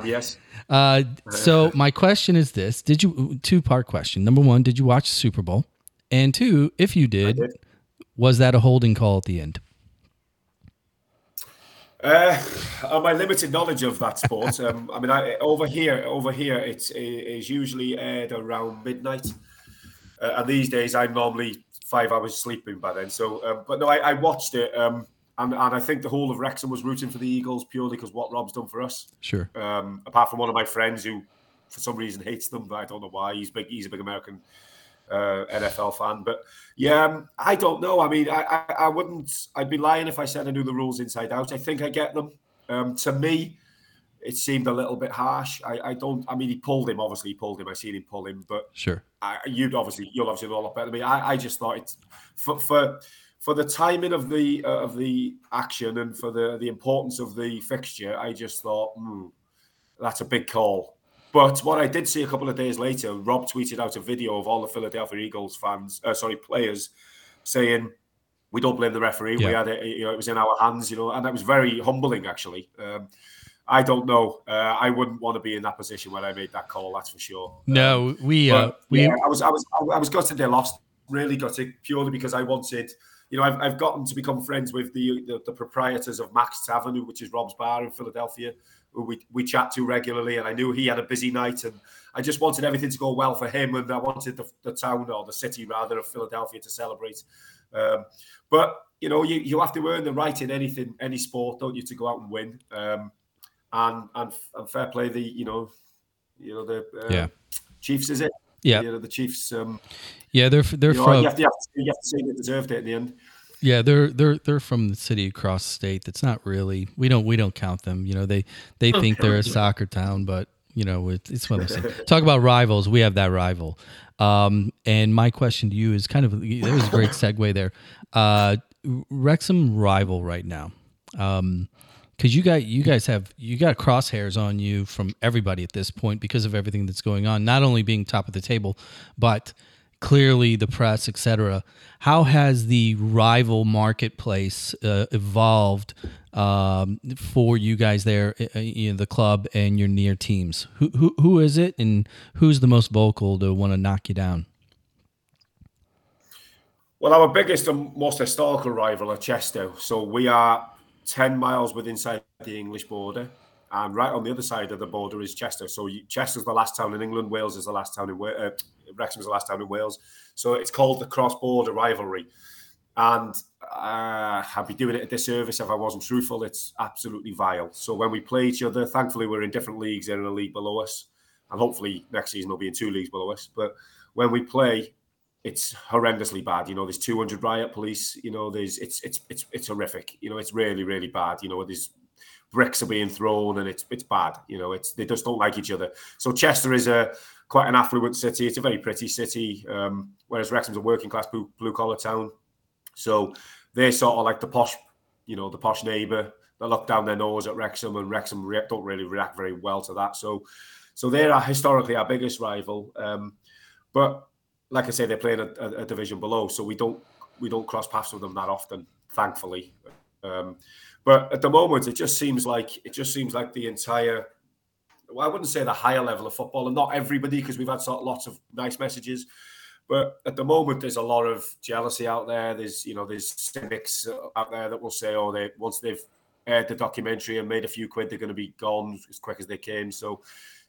yes. Uh, so my question is this: Did you two part question? Number one, did you watch the Super Bowl? And two, if you did, did was that a holding call at the end? Uh, on my limited knowledge of that sport, um, I mean, I, over here, over here, it's it's usually aired around midnight, uh, and these days I'm normally five hours sleeping by then. So, um, but no, I, I watched it, um, and and I think the whole of Wrexham was rooting for the Eagles purely because what Rob's done for us. Sure. Um, apart from one of my friends who, for some reason, hates them, but I don't know why. He's big. He's a big American uh, NFL fan. But yeah, um, I don't know. I mean, I, I, I wouldn't. I'd be lying if I said I knew the rules inside out. I think I get them. Um, to me, it seemed a little bit harsh. I, I don't. I mean, he pulled him. Obviously, he pulled him. I seen him pull him. But sure, I, you'd obviously you'll obviously know a lot better than me. I, I just thought it's for for for the timing of the uh, of the action and for the the importance of the fixture. I just thought hmm, that's a big call. But what I did see a couple of days later, Rob tweeted out a video of all the Philadelphia Eagles fans, uh, sorry, players, saying we don't blame the referee. Yeah. We had it, you know, it was in our hands, you know, and that was very humbling actually. Um, I don't know. Uh, I wouldn't want to be in that position when I made that call. That's for sure. No, um, we uh, we. Yeah, I was I was I was gutted they lost. Really gutted purely because I wanted. You know, I've, I've gotten to become friends with the, the, the proprietors of Mac's Tavern, which is Rob's bar in Philadelphia, who we, we chat to regularly. And I knew he had a busy night, and I just wanted everything to go well for him, and I wanted the, the town or the city rather of Philadelphia to celebrate. Um, but you know, you, you have to earn the right in anything, any sport, don't you, to go out and win. Um, and and and fair play the you know you know the uh, yeah. Chiefs is it yeah. Know the Chiefs um yeah they're they're you from you, have to, you, have to, you have to say they deserved it in the end. Yeah they're they're they're from the city across the state. That's not really we don't we don't count them. You know they they think they're a soccer town but you know it, it's one of those things talk about rivals. We have that rival. Um and my question to you is kind of there was a great segue there. Uh Wrexham rival right now. Um because you got you guys have you got crosshairs on you from everybody at this point because of everything that's going on not only being top of the table but clearly the press etc how has the rival marketplace uh, evolved um, for you guys there uh, you know, the club and your near teams? Who, who who is it and who's the most vocal to want to knock you down? Well our biggest and most historical rival are Chester so we are 10 miles within inside the English border. And right on the other side of the border is Chester. So Chester's the last town in England. Wales is the last town in. Uh, Wrexham's the last town in Wales. So it's called the cross-border rivalry. And uh, I'd be doing it a disservice if I wasn't truthful. It's absolutely vile. So when we play each other, thankfully we're in different leagues. They're in a league below us, and hopefully next season we'll be in two leagues below us. But when we play, it's horrendously bad. You know, there's 200 riot police. You know, there's it's it's it's it's horrific. You know, it's really really bad. You know, there's bricks are being thrown and it's it's bad. You know, it's they just don't like each other. So Chester is a quite an affluent city. It's a very pretty city, um, whereas Wrexham's a working class blue, blue collar town. So they're sort of like the posh, you know, the posh neighbour that look down their nose at Wrexham, and Wrexham re- don't really react very well to that. So, so they're historically our biggest rival. Um, but like I say, they're playing a, a, division below, so we don't we don't cross paths with them that often, thankfully. Um, but at the moment, it just seems like it just seems like the entire. Well, I wouldn't say the higher level of football, and not everybody, because we've had lots of nice messages. But at the moment, there's a lot of jealousy out there. There's you know there's cynics out there that will say, oh, they once they've aired the documentary and made a few quid, they're going to be gone as quick as they came. So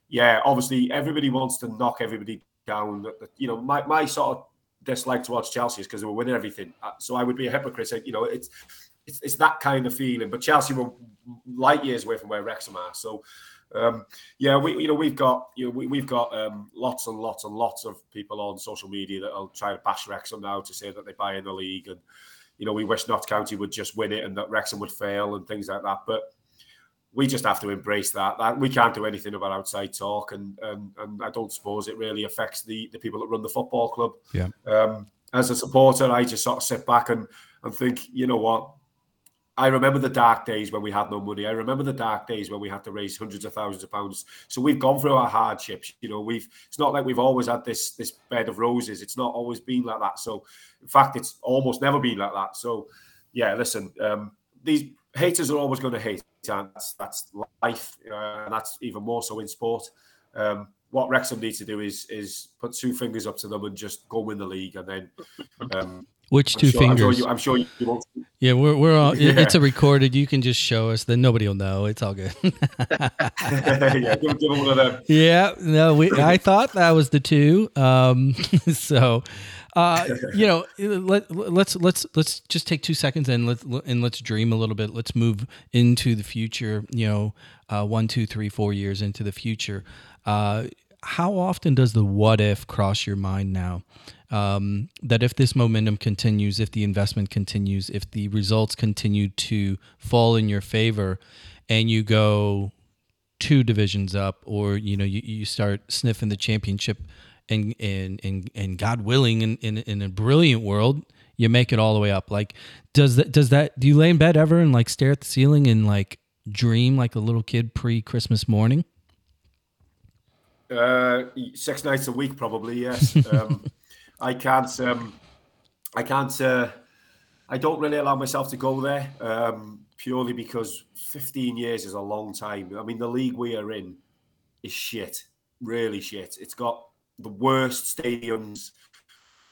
yeah, obviously everybody wants to knock everybody down. You know, my, my sort of dislike towards Chelsea is because they were winning everything. Uh, so I would be a hypocrite. Saying, you know, it's, it's it's that kind of feeling. But Chelsea were light years away from where Wrexham are. So um, yeah, we you know we've got you know we, we've got um, lots and lots and lots of people on social media that are trying to bash Wrexham now to say that they buy in the league and you know we wish Notts County would just win it and that Wrexham would fail and things like that. But we just have to embrace that. That we can't do anything about outside talk, and and, and I don't suppose it really affects the the people that run the football club. Yeah. Um, as a supporter, I just sort of sit back and and think, you know what? I remember the dark days when we had no money. I remember the dark days when we had to raise hundreds of thousands of pounds. So we've gone through our hardships. You know, we've it's not like we've always had this this bed of roses. It's not always been like that. So in fact, it's almost never been like that. So yeah, listen, um, these haters are always going to hate. That's that's life, uh, and that's even more so in sport. Um, what Wrexham need to do is is put two fingers up to them and just go win the league, and then. Um, Which two I'm sure, fingers? I'm sure you, I'm sure you won't. yeah, we're we're all. Yeah. It's a recorded. You can just show us. Then nobody will know. It's all good. yeah, give, give one of them. yeah, no, we. I thought that was the two. Um, so, uh, you know, let let's let's let's just take two seconds and let's and let's dream a little bit. Let's move into the future. You know, uh, one, two, three, four years into the future. Uh, how often does the what if cross your mind now? Um, that if this momentum continues, if the investment continues, if the results continue to fall in your favor, and you go two divisions up, or you know you, you start sniffing the championship, and and and, and God willing, in, in in a brilliant world, you make it all the way up. Like, does that does that do you lay in bed ever and like stare at the ceiling and like dream like a little kid pre Christmas morning? Uh, six nights a week, probably. Yes. Um, I can't. Um, I can't. Uh, I don't really allow myself to go there um, purely because 15 years is a long time. I mean, the league we are in is shit, really shit. It's got the worst stadiums.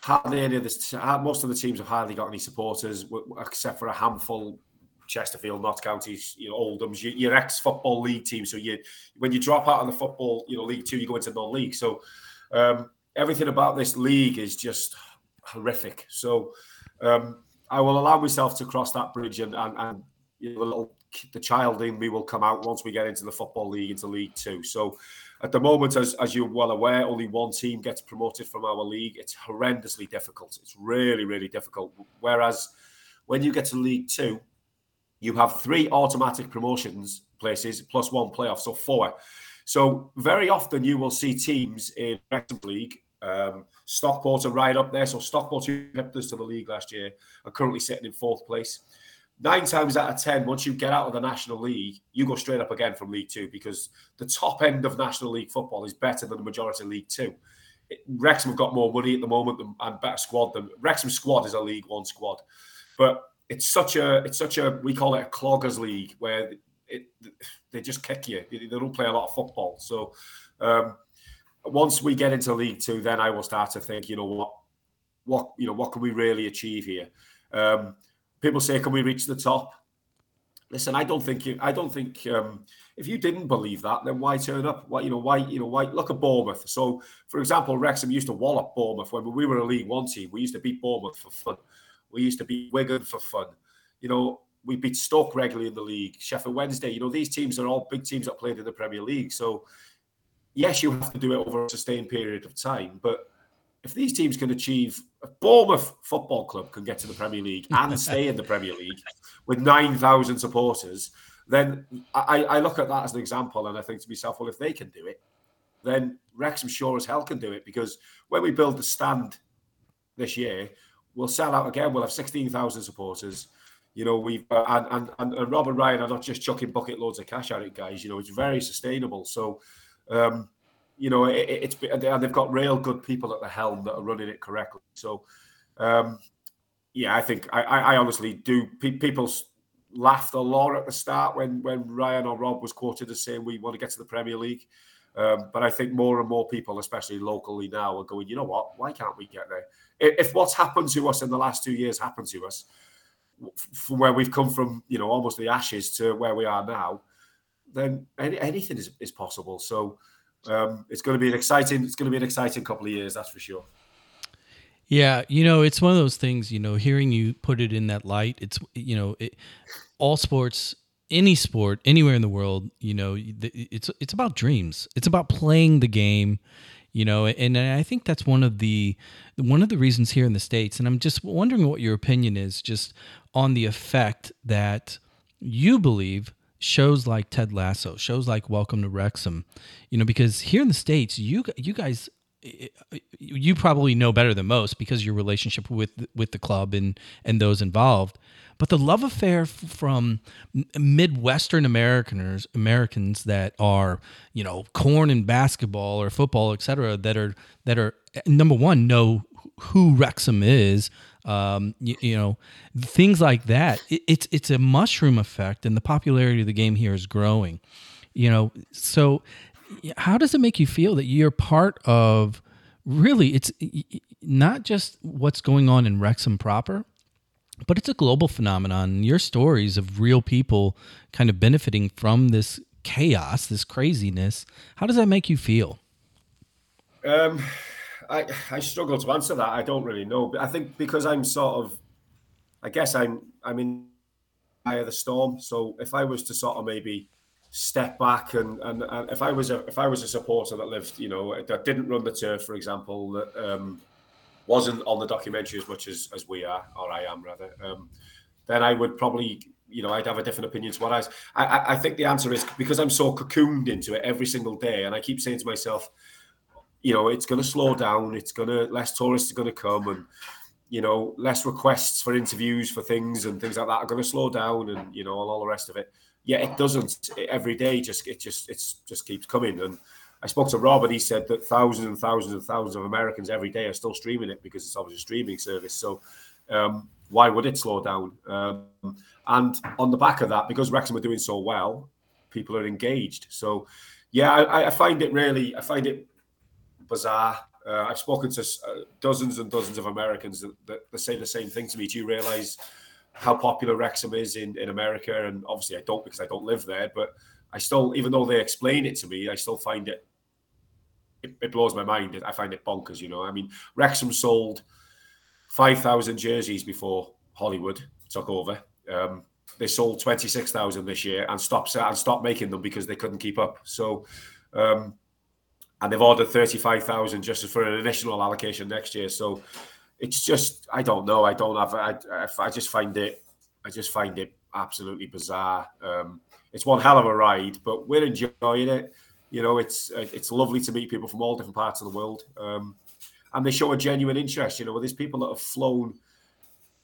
Hardly any of this. Most of the teams have hardly got any supporters, except for a handful. Chesterfield, Notts Counties, you know, Oldham's, your, your ex-football league team. So you, when you drop out of the football, you know, League Two, you go into non-league. So um, everything about this league is just horrific. So um, I will allow myself to cross that bridge, and and, and you know, the little the child in me will come out once we get into the football league, into League Two. So at the moment, as as you're well aware, only one team gets promoted from our league. It's horrendously difficult. It's really really difficult. Whereas when you get to League Two you have three automatic promotions places plus one playoff, so four. So very often you will see teams in Wrexham League, um, Stockport are right up there. So Stockport, who kept us to the league last year, are currently sitting in fourth place. Nine times out of ten, once you get out of the National League, you go straight up again from League Two because the top end of National League football is better than the majority of League Two. Wrexham have got more money at the moment than, and better squad than Wrexham squad is a League One squad, but it's such a it's such a we call it a cloggers league where it, they just kick you. They don't play a lot of football. So um, once we get into League Two, then I will start to think, you know what, what you know, what can we really achieve here? Um, people say, can we reach the top? Listen, I don't think you, I don't think um, if you didn't believe that, then why turn up? Why you know why you know why look at Bournemouth. So for example, Wrexham used to wallop Bournemouth when we were a League One team. We used to beat Bournemouth for fun. We used to beat Wigan for fun. You know, we beat Stoke regularly in the league, Sheffield Wednesday. You know, these teams are all big teams that played in the Premier League. So, yes, you have to do it over a sustained period of time. But if these teams can achieve, if Bournemouth Football Club can get to the Premier League and stay in the Premier League with 9,000 supporters, then I, I look at that as an example and I think to myself, well, if they can do it, then Wrexham sure as hell can do it because when we build the stand this year, we'll sell out again. We'll have 16,000 supporters. You know, we've uh, and, and and Rob and Ryan are not just chucking bucket loads of cash at it, guys. You know, it's very sustainable. So, um, you know, it, it's and they've got real good people at the helm that are running it correctly. So, um, yeah, I think I, I honestly do. People laughed a lot at the start when when Ryan or Rob was quoted as saying we want to get to the Premier League. Um, but I think more and more people, especially locally now, are going. You know what? Why can't we get there? If what's happened to us in the last two years happened to us, from where we've come from, you know, almost the ashes to where we are now, then any, anything is, is possible. So um, it's going to be an exciting. It's going to be an exciting couple of years, that's for sure. Yeah, you know, it's one of those things. You know, hearing you put it in that light, it's you know, it, all sports, any sport, anywhere in the world, you know, it's it's about dreams. It's about playing the game you know and i think that's one of the one of the reasons here in the states and i'm just wondering what your opinion is just on the effect that you believe shows like ted lasso shows like welcome to wrexham you know because here in the states you you guys you probably know better than most because your relationship with with the club and and those involved. But the love affair from midwestern americans americans that are you know corn and basketball or football etc that are that are eh, number one know who wrexham is um, you, you, know things like that it, it's it's a mushroom effect and the popularity of the game here is growing you know so how does it make you feel that you're part of? Really, it's not just what's going on in Wrexham proper, but it's a global phenomenon. Your stories of real people kind of benefiting from this chaos, this craziness. How does that make you feel? Um, I I struggle to answer that. I don't really know. But I think because I'm sort of, I guess I'm I'm in eye of the storm. So if I was to sort of maybe step back and, and, and if I was a if I was a supporter that lived, you know, that didn't run the turf, for example, that um, wasn't on the documentary as much as, as we are, or I am rather, um, then I would probably, you know, I'd have a different opinion to what I. I I think the answer is because I'm so cocooned into it every single day, and I keep saying to myself, you know, it's going to slow down. It's going to less tourists are going to come, and you know, less requests for interviews for things and things like that are going to slow down, and you know, all, all the rest of it. Yeah, it doesn't. Every day, just it just it's just keeps coming. And I spoke to Rob, and he said that thousands and thousands and thousands of Americans every day are still streaming it because it's obviously a streaming service. So um, why would it slow down? Um, and on the back of that, because Wrexham are doing so well, people are engaged. So yeah, I, I find it really, I find it bizarre. Uh, I've spoken to uh, dozens and dozens of Americans that, that, that, say the same thing to me. Do you realize how popular Wrexham is in, in America? And obviously, I don't because I don't live there. But I still, even though they explain it to me, I still find it, it, it blows my mind. I find it bonkers. You know, I mean, Wrexham sold five thousand jerseys before Hollywood took over. Um, they sold twenty six thousand this year and stopped and stopped making them because they couldn't keep up. So. Um, and they've ordered 35,000 just for an additional allocation next year. So it's just, I don't know. I don't have, I, I just find it, I just find it absolutely bizarre. Um, it's one hell of a ride, but we're enjoying it. You know, it's it's lovely to meet people from all different parts of the world, um, and they show a genuine interest. You know, there's people that have flown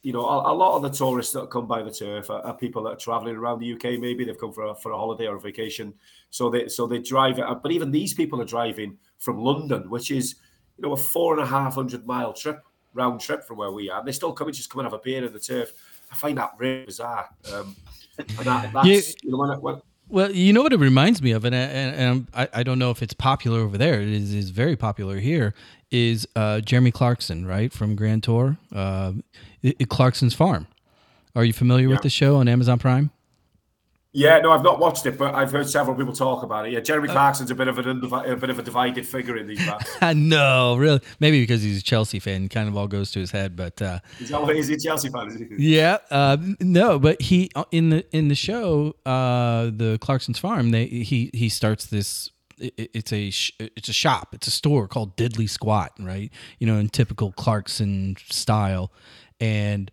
you know, a, a, lot of the tourists that come by the turf are, are, people that are traveling around the UK. Maybe they've come for a, for a holiday or a vacation, so they so they drive it. But even these people are driving from London, which is you know a four and a half hundred mile trip round trip from where we are. And they still come and just come and have a beer in the turf. I find that really bizarre. Um, and that, that's you, you know when, when well, you know what it reminds me of, and, and, and I, I don't know if it's popular over there. It is, is very popular here. Is uh, Jeremy Clarkson, right from Grand Tour, uh, Clarkson's Farm. Are you familiar yeah. with the show on Amazon Prime? Yeah, no, I've not watched it, but I've heard several people talk about it. Yeah, Jeremy uh, Clarkson's a bit of an a bit of a divided figure in these matters. no, really, maybe because he's a Chelsea fan, kind of all goes to his head. But uh, is, that, is he a Chelsea fan? Yeah, uh, no, but he uh, in the in the show, uh, the Clarkson's Farm, they he he starts this it's a it's a shop it's a store called Diddly Squat right you know in typical clarkson style and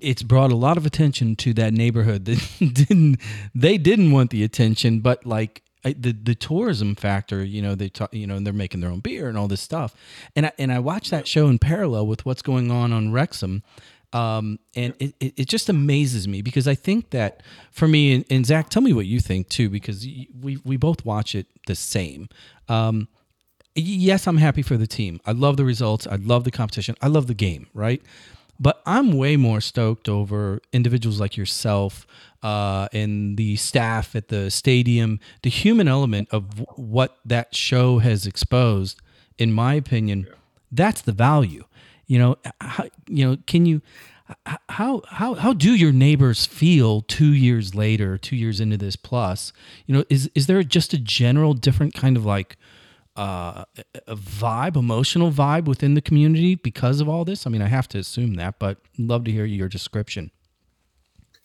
it's brought a lot of attention to that neighborhood that didn't they didn't want the attention but like the the tourism factor you know they talk you know and they're making their own beer and all this stuff and I, and I watch that show in parallel with what's going on on Wrexham um, and it, it, just amazes me because I think that for me and, and, Zach, tell me what you think too, because we we both watch it the same. Um, yes, I'm happy for the team. I love the results. I love the competition. I love the game, right? But I'm way more stoked over individuals like yourself uh, and the staff at the stadium, the human element of w- what that show has exposed. In my opinion, that's the value. You know, how, you know, can you? How how how do your neighbors feel two years later, two years into this plus? You know, is is there just a general different kind of like uh, a vibe, emotional vibe within the community because of all this? I mean, I have to assume that, but love to hear your description.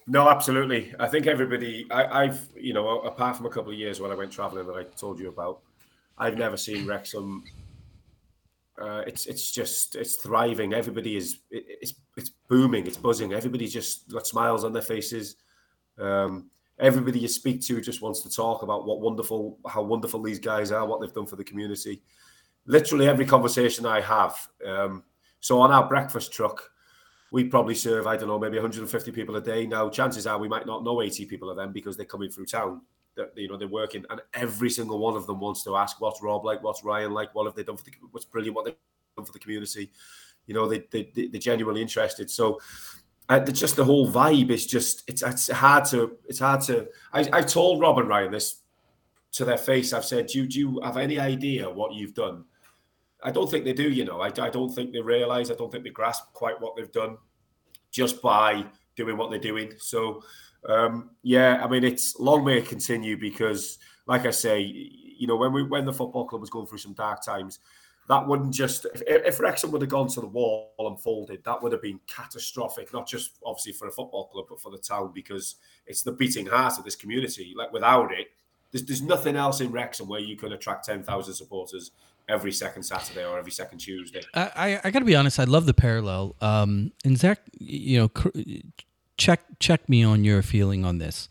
No, absolutely. I think everybody. I, have you know, apart from a couple of years when I went traveling that I told you about, I've never seen Wrexham. Uh, it's it's just it's thriving. Everybody is it, it's it's booming. It's buzzing. Everybody's just got smiles on their faces. Um, everybody you speak to just wants to talk about what wonderful, how wonderful these guys are, what they've done for the community. Literally every conversation I have. Um, so on our breakfast truck, we probably serve, I don't know, maybe 150 people a day. Now, chances are we might not know 80 people of them because they're coming through town. That you know they're working, and every single one of them wants to ask, "What's Rob like? What's Ryan like? What have they done for the? What's brilliant? What they've done for the community?" You know, they, they they're genuinely interested. So uh, just the whole vibe is just it's it's hard to it's hard to I, I told Rob and Ryan this to their face, I've said, do, do you have any idea what you've done? I don't think they do, you know. I, I don't think they realise, I don't think they grasp quite what they've done just by doing what they're doing. So, um, yeah, I mean, it's long may it continue because, like I say, you know, when we when the football club was going through some dark times, that wouldn't just if, if Wrexham would have gone to the wall and folded, that would have been catastrophic. Not just obviously for a football club, but for the town because it's the beating heart of this community. Like without it, there's, there's nothing else in Wrexham where you can attract ten thousand supporters every second Saturday or every second Tuesday. I, I, I got to be honest. I love the parallel. Um, and Zach, you know, check check me on your feeling on this.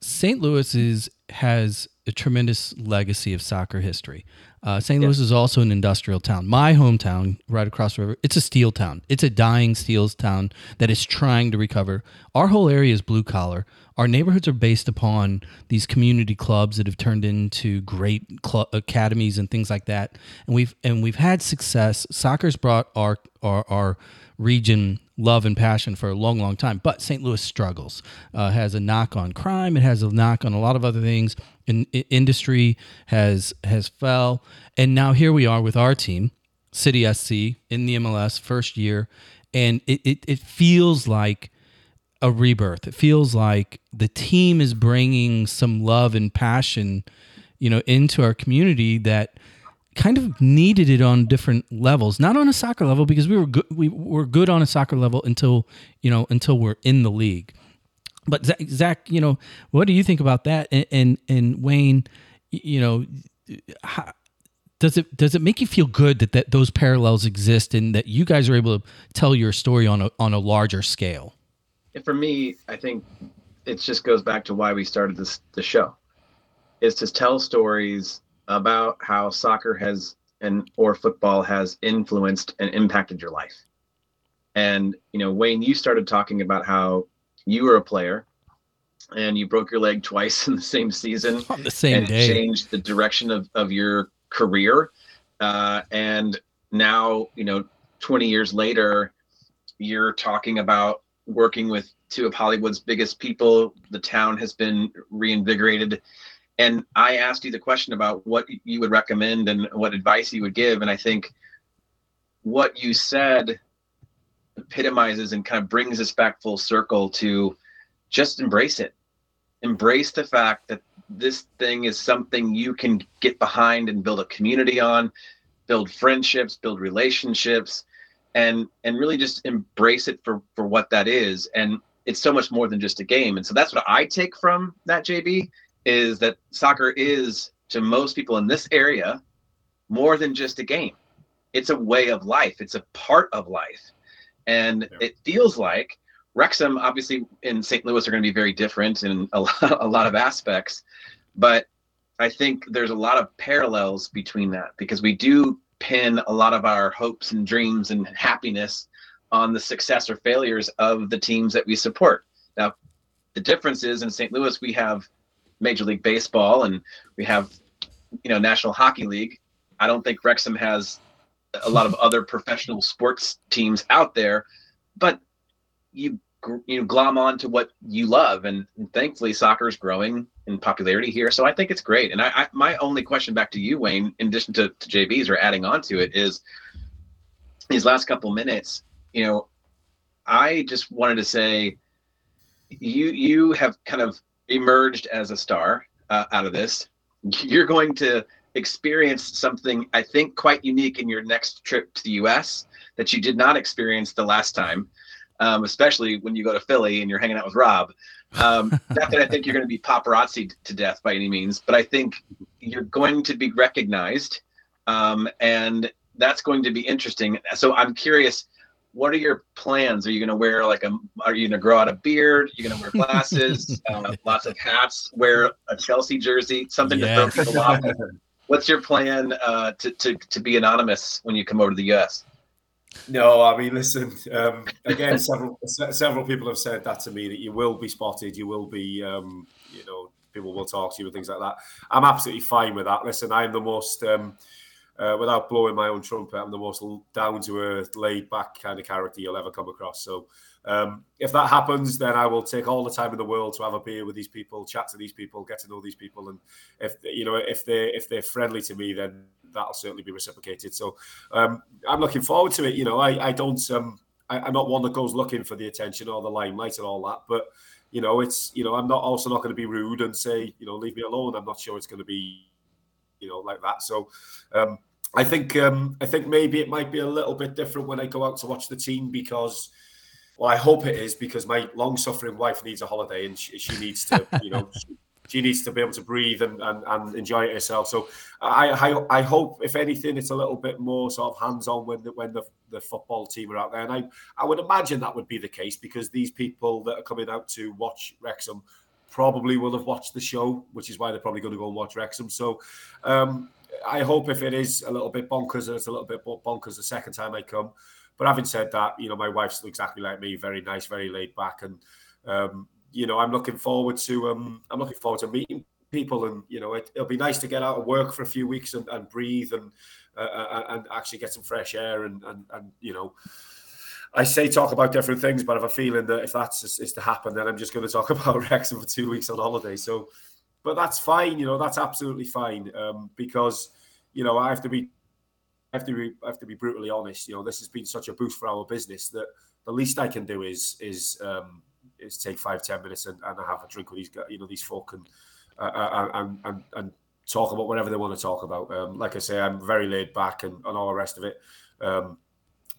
St. Louis is has a tremendous legacy of soccer history. Uh, St. Louis is also an industrial town. My hometown, right across the river, it's a steel town. It's a dying steel town that is trying to recover. Our whole area is blue collar. Our neighborhoods are based upon these community clubs that have turned into great cl- academies and things like that. And we've and we've had success. Soccer's brought our our, our region love and passion for a long, long time. But St. Louis struggles. Uh, has a knock on crime. It has a knock on a lot of other things. In, in, industry has has fell, and now here we are with our team, City SC in the MLS first year, and it, it, it feels like a rebirth. It feels like the team is bringing some love and passion, you know, into our community that kind of needed it on different levels. Not on a soccer level because we were good. We were good on a soccer level until you know until we're in the league. But Zach, Zach you know, what do you think about that? And and, and Wayne, you know, how, does it does it make you feel good that, that those parallels exist and that you guys are able to tell your story on a on a larger scale? And For me, I think it just goes back to why we started this the show, is to tell stories about how soccer has and or football has influenced and impacted your life. And you know, Wayne, you started talking about how you were a player and you broke your leg twice in the same season on the same and day. changed the direction of, of your career. Uh, and now you know 20 years later you're talking about working with two of hollywood's biggest people. The town has been reinvigorated and I asked you the question about what you would recommend and what advice you would give, and I think what you said epitomizes and kind of brings us back full circle to just embrace it. Embrace the fact that this thing is something you can get behind and build a community on, build friendships, build relationships, and and really just embrace it for for what that is. And it's so much more than just a game. And so that's what I take from that, JB is that soccer is to most people in this area more than just a game. It's a way of life. It's a part of life. And yeah. it feels like Wrexham, obviously, in St. Louis, are going to be very different in a lot, a lot of aspects. But I think there's a lot of parallels between that because we do pin a lot of our hopes and dreams and happiness on the success or failures of the teams that we support. Now, the difference is in St. Louis, we have Major League Baseball and we have, you know, National Hockey League. I don't think Wrexham has a lot of other professional sports teams out there, but you you glom on to what you love, and, and thankfully soccer is growing in popularity here. So I think it's great. And I, I my only question back to you, Wayne, in addition to, to JB's or adding on to it, is these last couple minutes. You know, I just wanted to say, you you have kind of emerged as a star uh, out of this. You're going to experience something I think quite unique in your next trip to the U.S. that you did not experience the last time, um, especially when you go to Philly and you're hanging out with Rob. Um, not that I think you're going to be paparazzi to death by any means, but I think you're going to be recognized, um, and that's going to be interesting. So I'm curious what are your plans? Are you going to wear like a? Are you going to grow out a beard? Are you going to wear glasses? uh, lots of hats. Wear a Chelsea jersey. Something yes. to throw people off. What's your plan uh, to, to to be anonymous when you come over to the U.S.? No, I mean, listen. Um, again, several several people have said that to me that you will be spotted. You will be, um, you know, people will talk to you and things like that. I'm absolutely fine with that. Listen, I'm the most. Um, uh, without blowing my own trumpet, I'm the most down to earth, laid back kind of character you'll ever come across. So um, if that happens, then I will take all the time in the world to have a beer with these people, chat to these people, get to know these people, and if you know if they if they're friendly to me, then that'll certainly be reciprocated. So um, I'm looking forward to it. You know, I I don't um, I, am not one that goes looking for the attention or the limelight and all that, but you know, it's you know I'm not also not going to be rude and say you know leave me alone. I'm not sure it's going to be you know, like that. So um, I think um, I think maybe it might be a little bit different when I go out to watch the team because. Well, I hope it is because my long-suffering wife needs a holiday and she, she needs to, you know, she needs to be able to breathe and, and, and enjoy it herself. So I, I, I hope, if anything, it's a little bit more sort of hands-on when the, when the, the football team are out there. And I, I would imagine that would be the case because these people that are coming out to watch Wrexham probably will have watched the show, which is why they're probably going to go and watch Wrexham. So um, I hope if it is a little bit bonkers, it's a little bit bonkers the second time I come. But having said that, you know, my wife's exactly like me, very nice, very laid back, and um, you know, I'm looking forward to um, I'm looking forward to meeting people, and you know, it, will be nice to get out of work for a few weeks and, and breathe and uh, uh and actually get some fresh air and and, and you know I say talk about different things, but I have a feeling that if that's is, is to happen, then I'm just going to talk about Wrexham for two weeks on holiday. So, but that's fine. You know, that's absolutely fine um, because you know I have to be, I have to be, I have to be brutally honest. You know, this has been such a boost for our business that the least I can do is is um, is take five ten minutes and, and have a drink with these you know these folk and uh, uh and, and and talk about whatever they want to talk about. Um, like I say, I'm very laid back and, and all the rest of it. Um,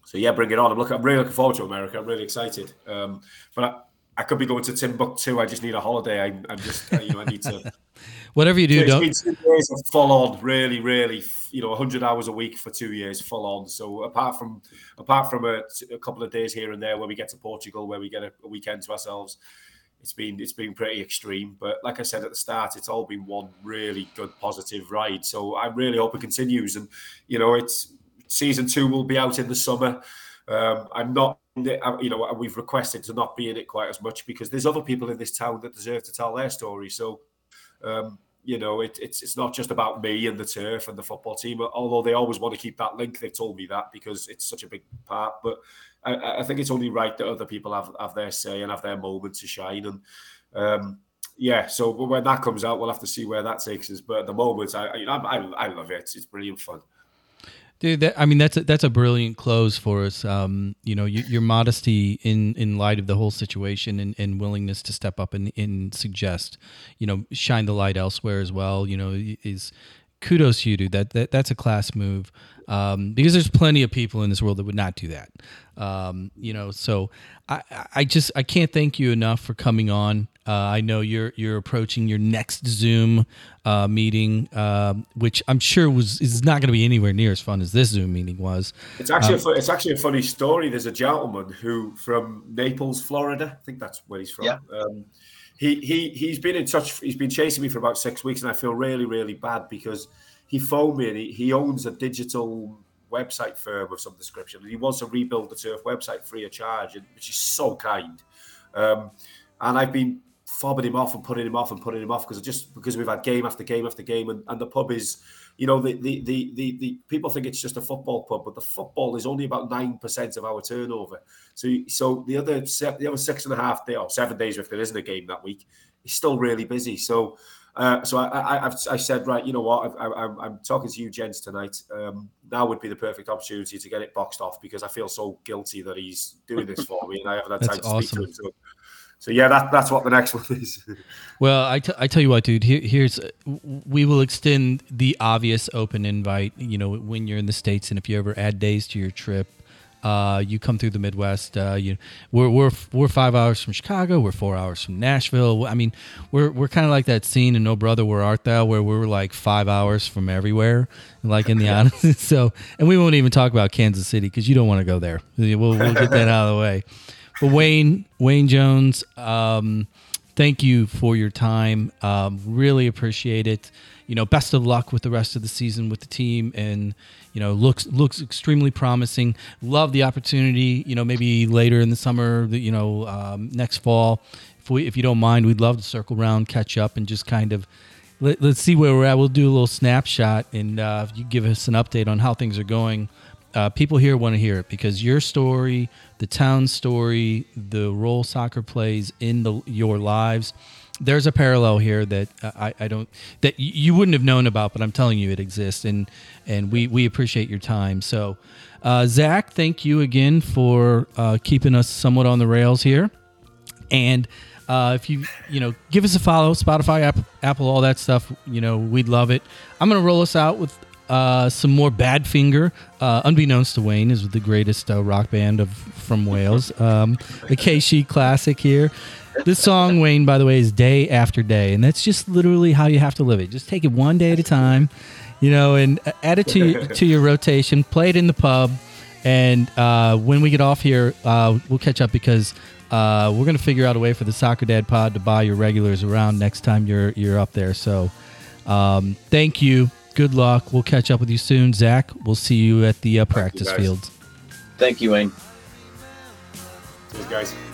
so yeah, bring it on. I'm looking. I'm really looking forward to America. I'm really excited. Um, but I, I, could be going to Timbuktu. I just need a holiday. I, am just you know I need to. Whatever you do, it's don't. Been two years of full on, really, really, you know, 100 hours a week for two years, full on. So apart from apart from a, a couple of days here and there where we get to Portugal, where we get a, a weekend to ourselves, it's been it's been pretty extreme. But like I said at the start, it's all been one really good positive ride. So I really hope it continues. And you know, it's season two will be out in the summer. Um, I'm not, you know, we've requested to not be in it quite as much because there's other people in this town that deserve to tell their story. So, um, you know, it, it's it's not just about me and the turf and the football team. Although they always want to keep that link, they've told me that because it's such a big part. But I, I think it's only right that other people have have their say and have their moment to shine. And um, yeah, so when that comes out, we'll have to see where that takes us. But at the moment, I I, I love it. It's brilliant fun. Dude, that, I mean that's a, that's a brilliant close for us. Um, you know, your, your, modesty in in light of the whole situation and, and willingness to step up and, and suggest, you know, shine the light elsewhere as well. You know, is kudos to you, dude. That, that that's a class move. Um, because there's plenty of people in this world that would not do that. Um, you know, so I, I just I can't thank you enough for coming on. Uh, I know you're you're approaching your next Zoom uh, meeting, uh, which I'm sure was is not going to be anywhere near as fun as this Zoom meeting was. It's actually um, a, it's actually a funny story. There's a gentleman who from Naples, Florida. I think that's where he's from. Yeah. He he he's been in touch. He's been chasing me for about six weeks, and I feel really really bad because he phoned me and he, he owns a digital website firm of some description, and he wants to rebuild the turf website free of charge, which is so kind. Um, and I've been fobbing him off and putting him off and putting him off because just because we've had game after game after game and, and the pub is you know the, the the the the people think it's just a football pub but the football is only about nine percent of our turnover so so the other the other six and a half day or seven days if there isn't a game that week is still really busy so uh, so I, I, have I said right, you know what? I, am talking to you, gents, tonight. Um, now would be the perfect opportunity to get it boxed off because I feel so guilty that he's doing this for me, and I haven't had time to awesome. speak to him. So so yeah, that, that's what the next one is. well, I, t- I tell you what, dude. Here, here's we will extend the obvious open invite. You know, when you're in the states, and if you ever add days to your trip, uh, you come through the Midwest. Uh, you we're we're we're five hours from Chicago. We're four hours from Nashville. I mean, we're we're kind of like that scene in O Brother Where Art Thou, where we're like five hours from everywhere, like in the honest. so, and we won't even talk about Kansas City because you don't want to go there. We'll, we'll get that out of the way. But Wayne, Wayne Jones, um, thank you for your time. Um, really appreciate it. You know, best of luck with the rest of the season with the team, and you know, looks looks extremely promising. Love the opportunity. You know, maybe later in the summer, you know, um, next fall, if we if you don't mind, we'd love to circle around, catch up, and just kind of let, us see where we're at. We'll do a little snapshot, and uh, you give us an update on how things are going. Uh, people here want to hear it because your story, the town story, the role soccer plays in the, your lives. There's a parallel here that I, I don't that you wouldn't have known about, but I'm telling you it exists, and and we we appreciate your time. So, uh, Zach, thank you again for uh, keeping us somewhat on the rails here, and uh, if you you know give us a follow, Spotify, Apple, Apple, all that stuff. You know we'd love it. I'm gonna roll us out with uh, some more Badfinger. Uh, unbeknownst to Wayne, is the greatest uh, rock band of from Wales. Um, the K classic here. This song, Wayne, by the way, is Day After Day, and that's just literally how you have to live it. Just take it one day at a time, you know, and add it to to your rotation. Play it in the pub, and uh, when we get off here, uh, we'll catch up because uh, we're gonna figure out a way for the Soccer Dad Pod to buy your regulars around next time you're you're up there. So, um, thank you. Good luck. We'll catch up with you soon, Zach. We'll see you at the uh, practice fields. Thank you, Wayne. Cheers, guys.